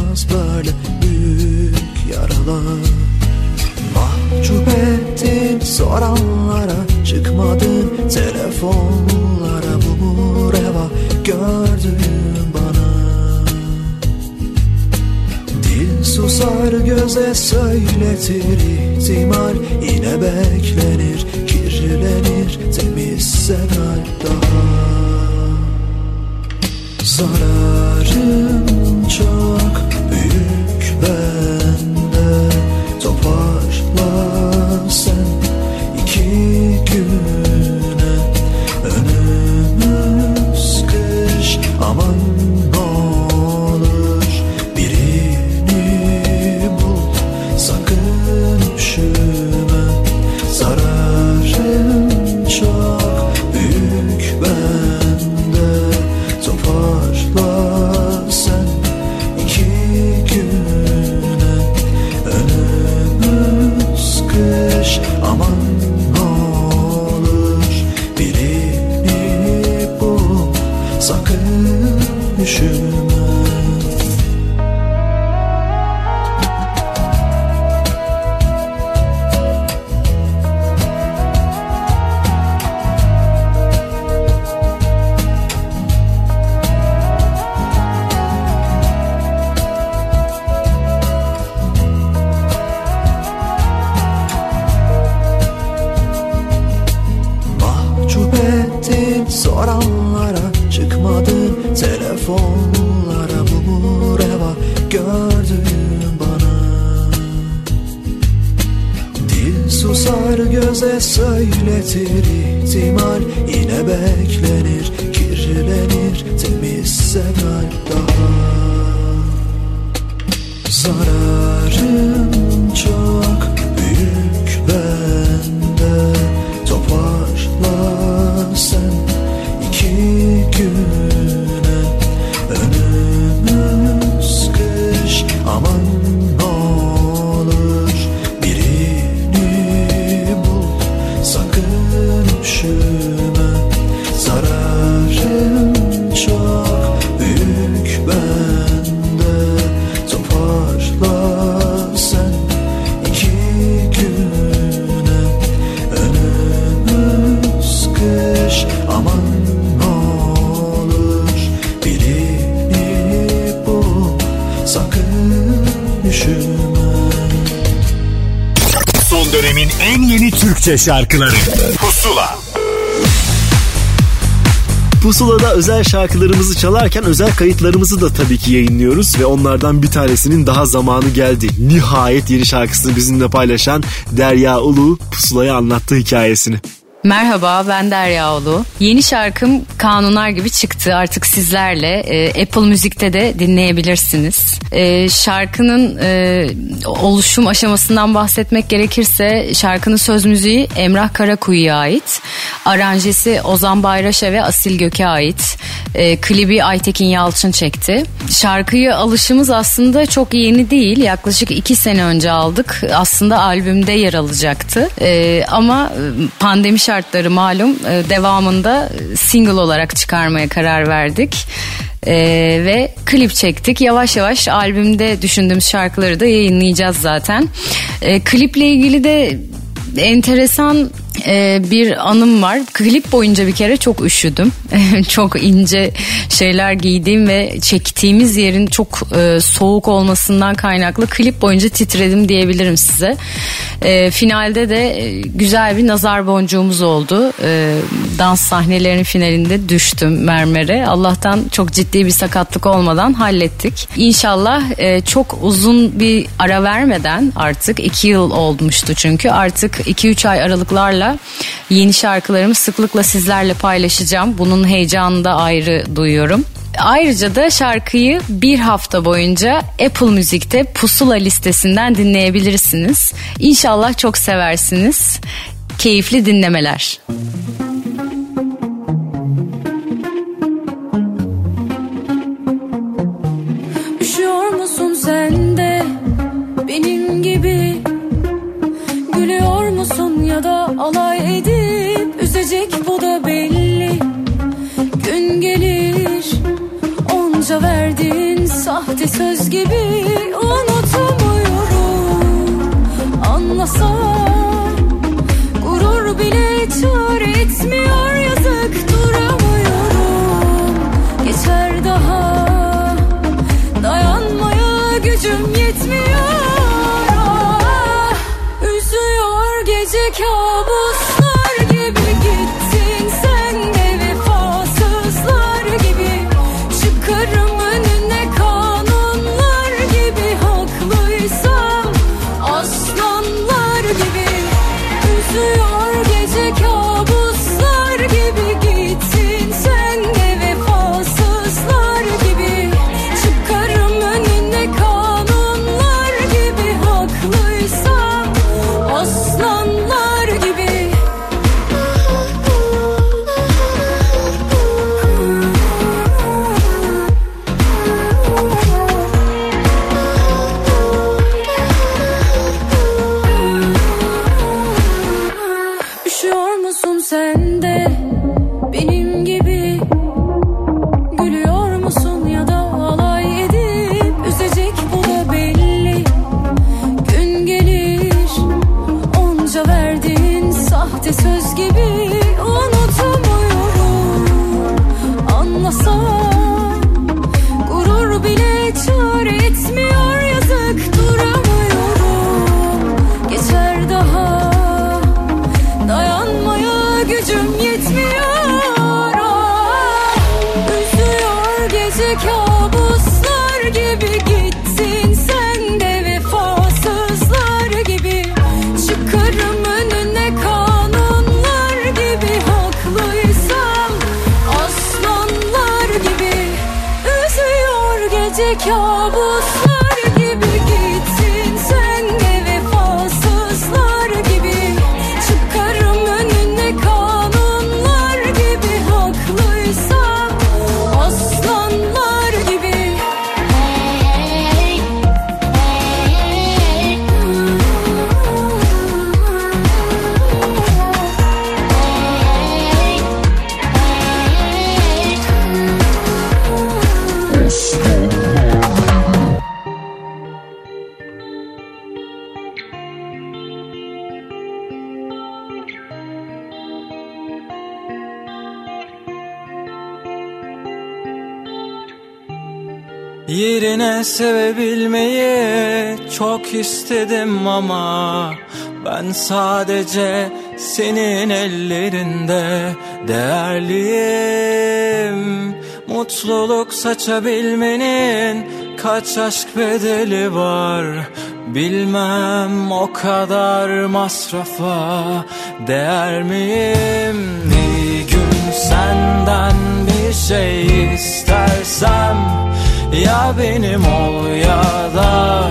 göze söyletir ihtimal. Yine beklenir kirlenir temizse kalp daha Zararın çok Türkçe şarkıları Pusula Pusula'da özel şarkılarımızı çalarken özel kayıtlarımızı da tabii ki yayınlıyoruz ve onlardan bir tanesinin daha zamanı geldi. Nihayet yeni şarkısını bizimle paylaşan Derya Ulu Pusula'ya anlattığı hikayesini. Merhaba ben Derya Oğlu. Yeni şarkım Kanunlar gibi çıktı artık sizlerle. Ee, Apple Müzik'te de dinleyebilirsiniz. Ee, şarkının e, oluşum aşamasından bahsetmek gerekirse şarkının söz müziği Emrah Karakuyu'ya ait. Aranjesi Ozan Bayraş'a ve Asil Gök'e ait. Ee, klibi Aytekin Yalçın çekti. Şarkıyı alışımız aslında çok yeni değil. Yaklaşık iki sene önce aldık. Aslında albümde yer alacaktı. Ee, ama pandemi şartları malum e, devamında single olarak çıkarmaya karar verdik. Ee, ve klip çektik. Yavaş yavaş albümde düşündüğümüz şarkıları da yayınlayacağız zaten. Ee, kliple ilgili de enteresan e, bir anım var. Klip boyunca bir kere çok üşüdüm. çok ince şeyler giydiğim ve çektiğimiz yerin çok e, soğuk olmasından kaynaklı klip boyunca titredim diyebilirim size. E, finalde de e, güzel bir nazar boncuğumuz oldu. E, dans sahnelerinin finalinde düştüm mermere. Allah'tan çok ciddi bir sakatlık olmadan hallettik. İnşallah e, çok uzun bir ara vermeden artık iki yıl olmuştu çünkü artık 2-3 ay aralıklarla yeni şarkılarımı sıklıkla sizlerle paylaşacağım. Bunun heyecanını da ayrı duyuyorum. Ayrıca da şarkıyı bir hafta boyunca Apple Müzik'te Pusula listesinden dinleyebilirsiniz. İnşallah çok seversiniz. Keyifli dinlemeler. Üşüyor musun sen de benim gibi ya da alay edip Üzecek bu da belli. Gün gelir onca verdiğin sahte söz gibi Unutamıyorum. Anlasam Gurur bile çare etmiyor yazık duramıyorum. Geçer daha Dayanmaya gücüm yetmiyor kabus istedim ama ben sadece senin ellerinde değerliyim. Mutluluk saçabilmenin kaç aşk bedeli var Bilmem o kadar masrafa değer miyim Bir gün senden bir şey istersem Ya benim ol ya da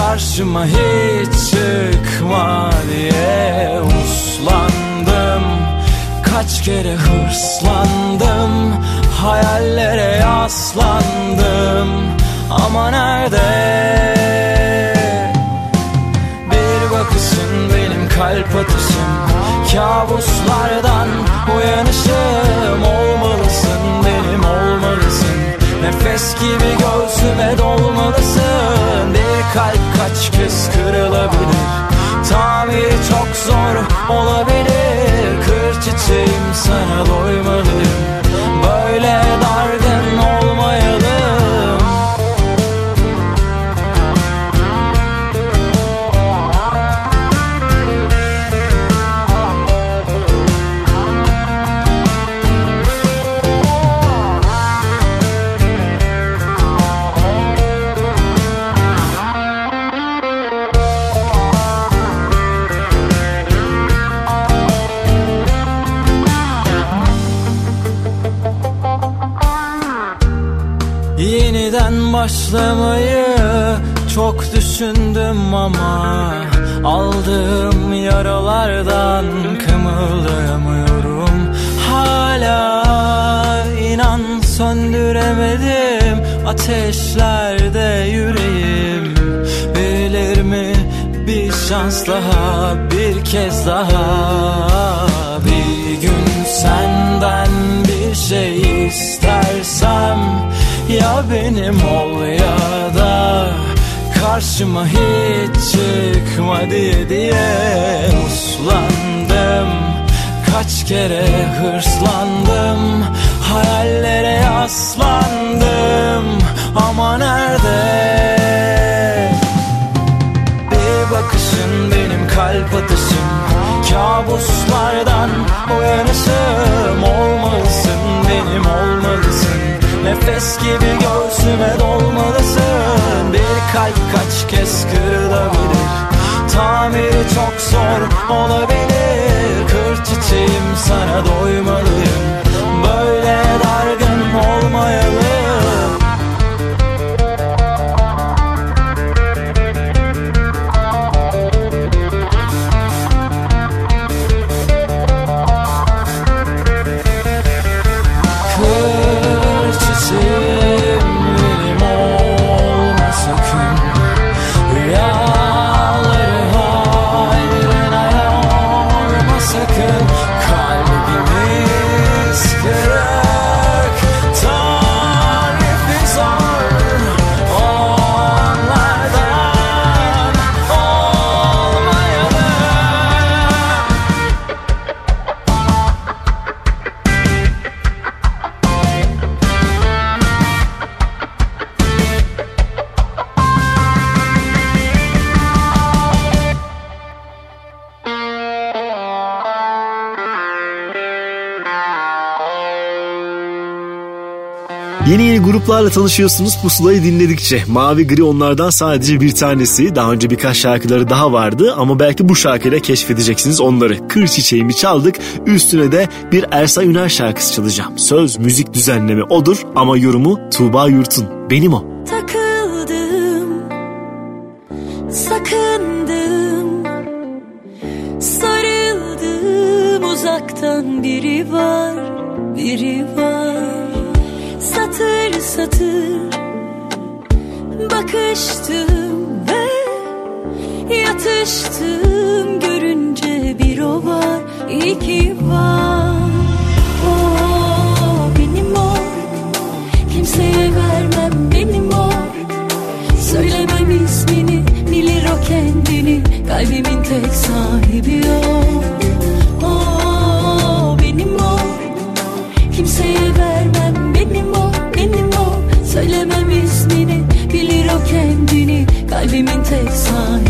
karşıma hiç çıkma diye uslandım. Kaç kere hırslandım Hayallere yaslandım. Ama nerede? Bir bakışın benim kalp atışım. Kabuslardan uyanışım Olmalısın olmalısın Nefes gibi göğsüme dolmalısın. Bir kalp kaç kez kırılabilir? Tamiri çok zor olabilir. Kır çiçeğim sana doymalıyım başlamayı çok düşündüm ama Aldığım yaralardan kımıldayamıyorum. Hala inan söndüremedim ateşlerde yüreğim. Verilir mi? Bir şans daha bir kez daha. Bir gün senden bir şey istersem benim ol ya da Karşıma hiç çıkma diye diye uslandım. Kaç kere hırslandım Hayallere yaslandım. Ama nerede? Bir bakışın benim kalp atışım. Kabuslardan uyanışım olmalısın Nefes gibi göğsüme dolmalısın. Bir kalp kaç kez kırılabilir? Tamiri çok zor olabilir. Kır çiçeğim sana doymalıyım Yeni yeni gruplarla tanışıyorsunuz pusulayı dinledikçe. Mavi Gri onlardan sadece bir tanesi. Daha önce birkaç şarkıları daha vardı ama belki bu şarkıyla keşfedeceksiniz onları. Kır çiçeğimi çaldık. Üstüne de bir Ersa Üner şarkısı çalacağım. Söz, müzik düzenleme odur ama yorumu Tuğba Yurt'un. Benim o. Takıldım, sakındım, sarıldım uzaktan biri var, biri var satır bakıştım ve yatıştım. Görünce bir o var iki var. O benim o kimseye vermem benim o. Söylemem ismini bilir o kendini. Kalbimin tek sahibi o. kalbimin tek sahibi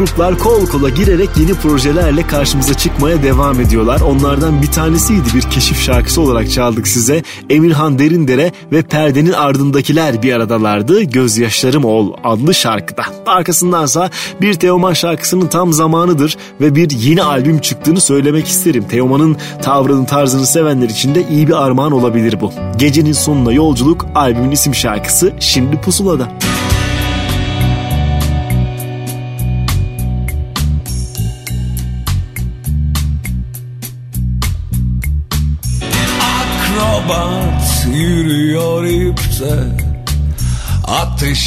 gruplar kol kola girerek yeni projelerle karşımıza çıkmaya devam ediyorlar. Onlardan bir tanesiydi bir keşif şarkısı olarak çaldık size. Emirhan Derindere ve Perdenin Ardındakiler bir aradalardı. Gözyaşlarım Ol adlı şarkıda. Arkasındansa bir Teoman şarkısının tam zamanıdır ve bir yeni albüm çıktığını söylemek isterim. Teoman'ın tavrını tarzını sevenler için de iyi bir armağan olabilir bu. Gecenin sonuna yolculuk albümün isim şarkısı şimdi pusulada.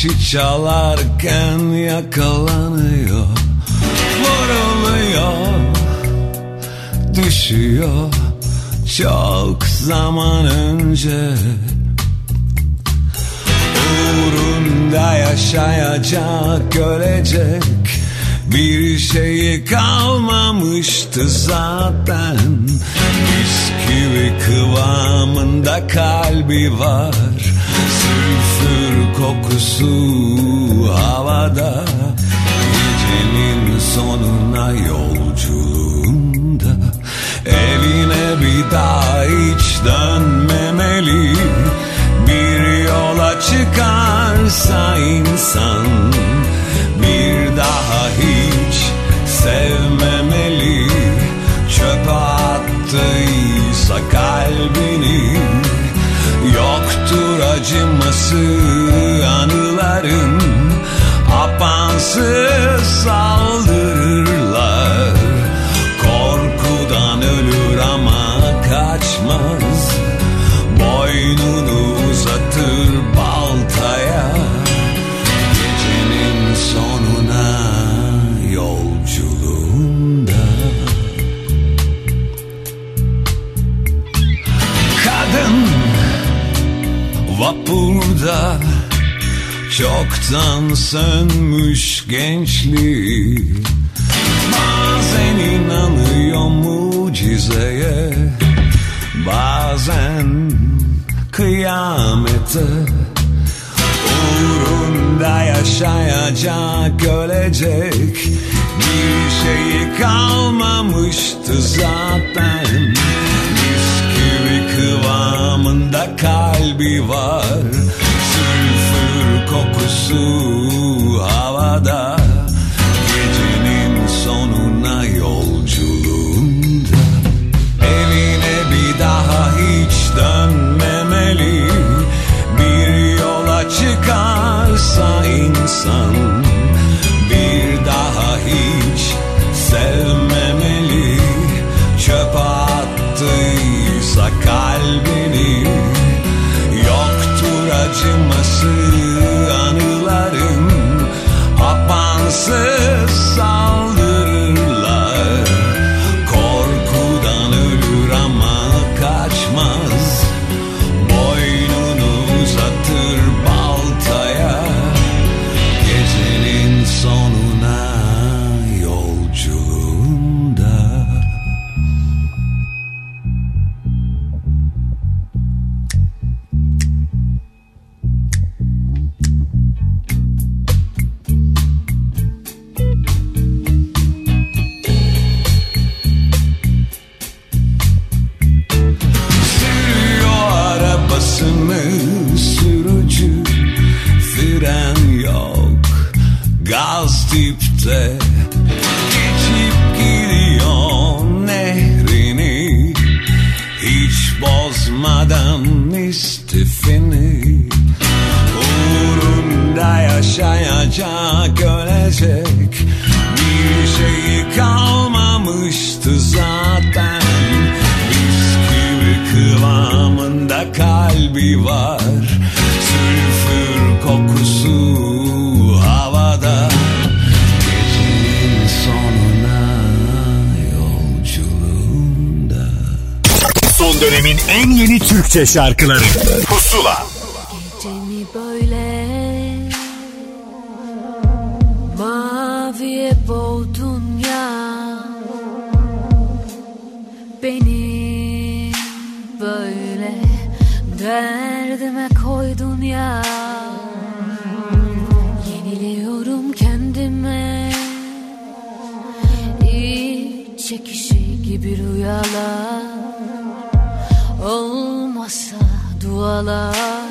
Ateşi çalarken yakalanıyor Vuruluyor Düşüyor. Çok zaman önce Uğrunda yaşayacak ölecek Bir şeyi kalmamıştı zaten. Bisküvi kıvamında kalbi var Sülfür kokusu havada. Gecenin sonuna yolculuğunda Evine bir daha hiç dönmemeli. Bir yola çıkarsa insan Bir daha hiç sevmemeli. Çöpe attıysa kalbini Yoktur acıması anıların Apansız saldırırlar vapurda Çoktan sönmüş gençliği Bazen inanıyor mucizeye Bazen kıyamete Uğrunda yaşayacak ölecek Bir şeyi kalmamıştı zaten. Bisküvi kıvamında kalbi var kokusu havada şarkıları. Pusula. Gecemi böyle Maviye boğdun ya Beni böyle Derdime koydun ya. Yeniliyorum kendime İç çekişi gibi rüyalar. follow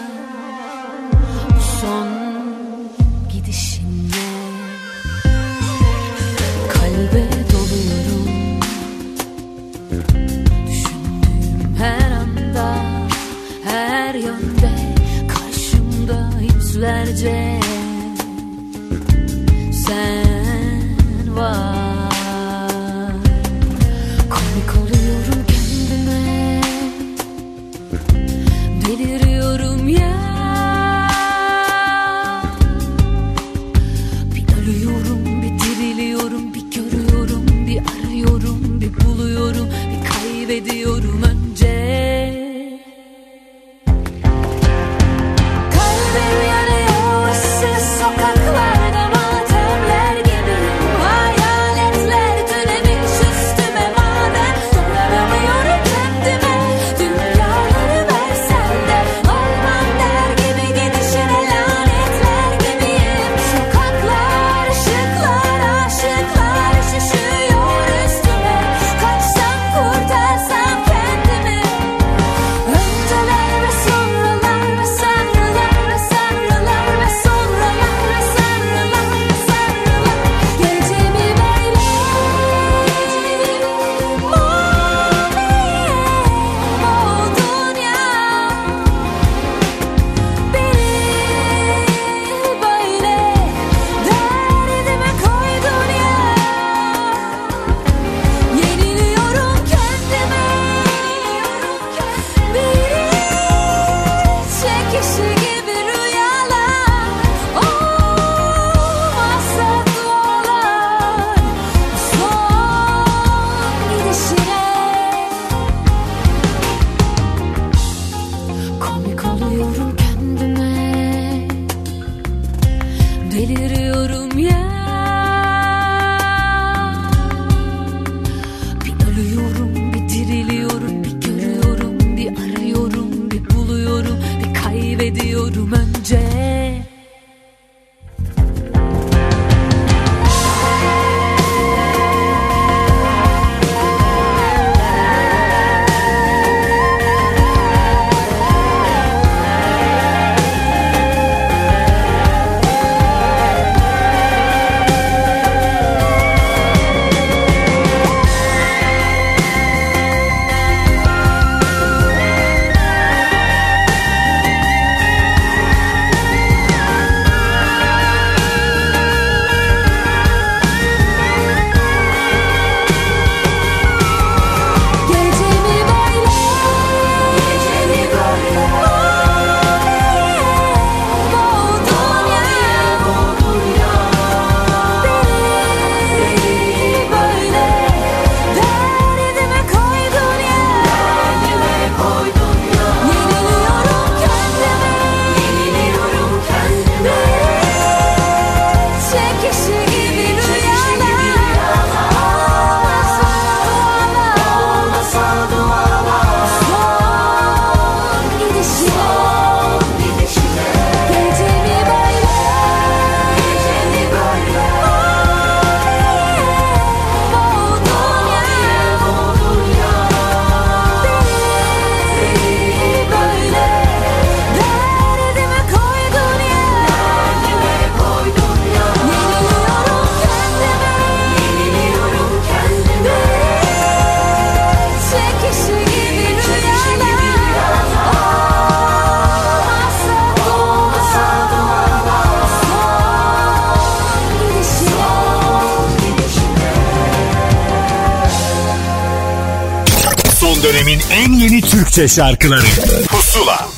Türkçe şarkıları Pusula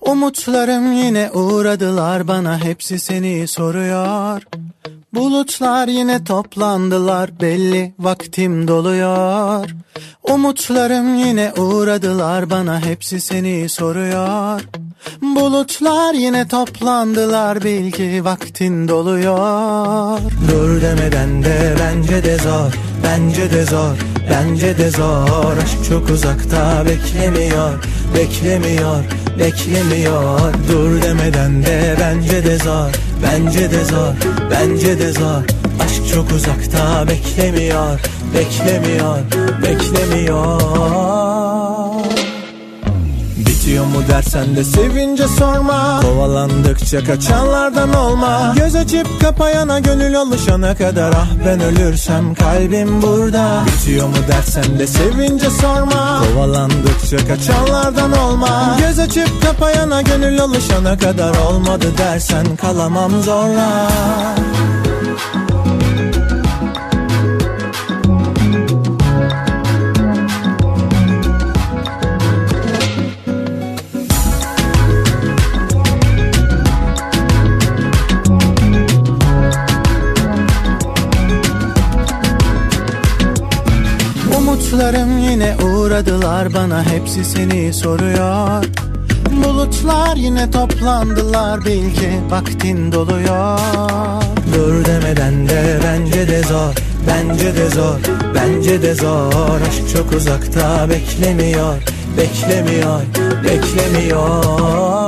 Umutlarım yine uğradılar bana hepsi seni soruyor. Bulutlar yine toplandılar belli vaktim doluyor. Umutlarım yine uğradılar bana hepsi seni soruyor. Bulutlar yine toplandılar bilgi vaktin doluyor. Dur demeden de bence de zor, bence de zor, bence de zor. Aşk çok uzakta beklemiyor, beklemiyor, beklemiyor. Dur demeden de bence de zor, bence de zor, bence de zor. Aşk çok uzakta beklemiyor, beklemiyor, beklemiyor. Bitiyor mu dersen de sevince sorma. Kovalandıkça kaçanlardan olma. Göz açıp kapayana gönül alışana kadar. Ah ben ölürsem kalbim burada. Bitiyor mu dersen de sevince sorma. Kovalandıkça kaçanlardan olma. Göz açıp kapayana gönül alışana kadar. Olmadı dersen kalamam zorla Umutlarım yine uğradılar bana hepsi seni soruyor. Bulutlar yine toplandılar bil ki vaktin doluyor. Dur demeden de bence de zor Bence de zor, bence de zor. Aşk çok uzakta beklemiyor Beklemiyor, beklemiyor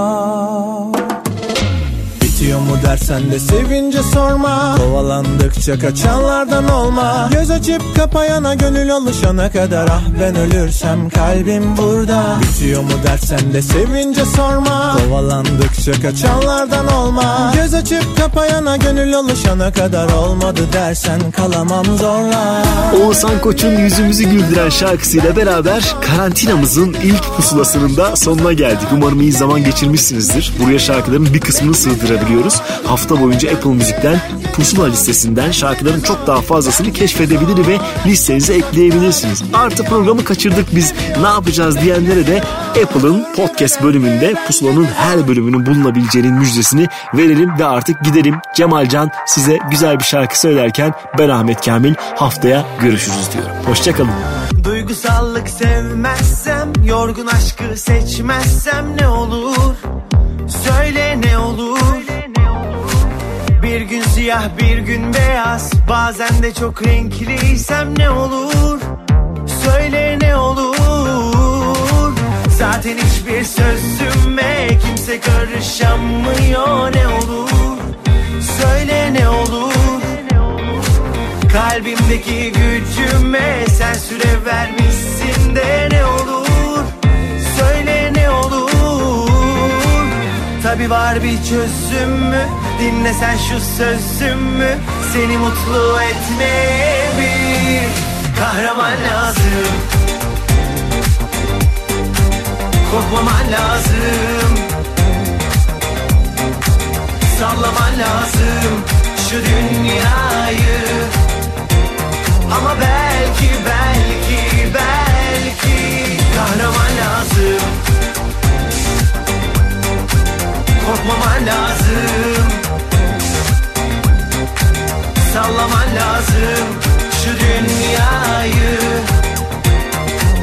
Bitiyor mu dersen de sevince sorma. Kovalandıkça kaçanlardan olma. Göz açıp kapayana gönül alışana kadar. Ah ben ölürsem kalbim burada. Bitiyor mu dersen de sevince sorma. Kovalandıkça kaçanlardan olma. Göz açıp kapayana gönül alışana kadar Olmadı dersen kalamam zorla. Oğuzhan Koç'un yüzümüzü güldüren şarkısıyla beraber karantinamızın ilk pusulasının da sonuna geldik. Umarım iyi zaman geçirmişsinizdir. Buraya şarkıların bir kısmını sığdırabiliyoruz. Hafta boyunca Apple Müzik'ten pusula listesinden şarkıların çok daha fazlasını keşfedebilir ve listenize ekleyebilirsiniz. Artı programı kaçırdık biz ne yapacağız diyenlere de Apple'ın podcast bölümünde pusulanın her bölümünün bulunabileceğinin müjdesini verelim ve artık gidelim. Cemalcan size güzel bir şarkı söylerken ben Ahmet Kamil haftaya görüşürüz diyorum. Hoşçakalın. Duygusallık sevmezsem Yorgun aşkı seçmezsem ne olur Söyle ne olur Bir gün siyah bir gün beyaz. Bazen de çok renkliysem ne olur? Söyle ne olur? Zaten hiçbir sözüme kimse karışamıyor. Ne olur? Söyle ne olur? Kalbimdeki gücüme sen süre vermişsin de ne olur? Söyle ne olur? Tabi var bir çözüm mü Dinle sen şu sözümü Seni mutlu etmeye bir kahraman lazım. Korkmaman lazım. Sallaman lazım şu dünyayı. Ama belki belki belki kahraman lazım. Korkmaman lazım Sallaman lazım şu dünyayı.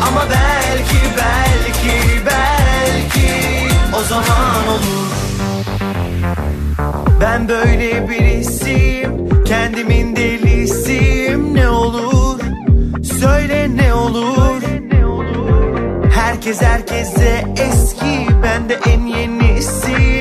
Ama belki belki belki o zaman olur. Ben böyle birisiyim Kendimin delisiyim. Ne olur? Söyle ne olur? Herkes herkese eski Ben de en yenisiyim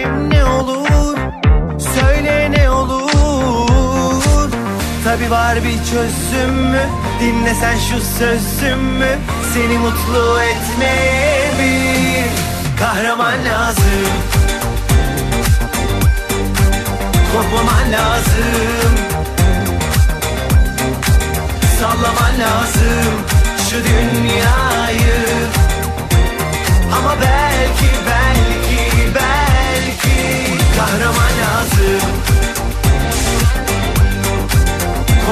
Tabi var bir çözüm mü? Dinle sen şu sözümü Seni mutlu etmeye bir Kahraman lazım. Korkmaman lazım. Sallaman lazım şu dünyayı. Ama belki belki belki kahraman lazım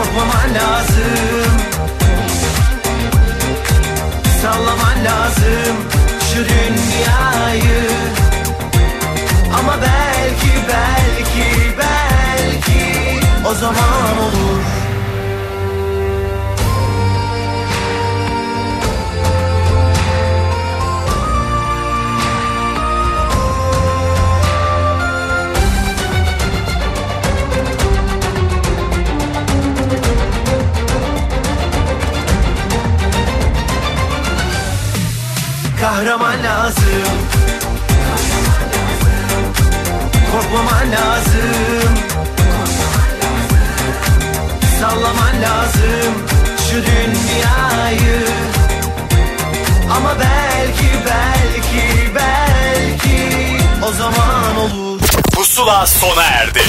korkmaman lazım. Sallaman lazım şu dünyayı. Ama belki belki belki o zaman olur. Kahraman lazım Korkmaman lazım Sallaman lazım Şu dünyayı Ama belki belki belki O zaman olur Pusula sona erdi.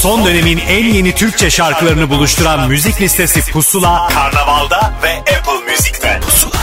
Son dönemin en yeni Türkçe şarkılarını buluşturan müzik listesi Pusula, Karnaval'da ve Apple Music'te. Pusula.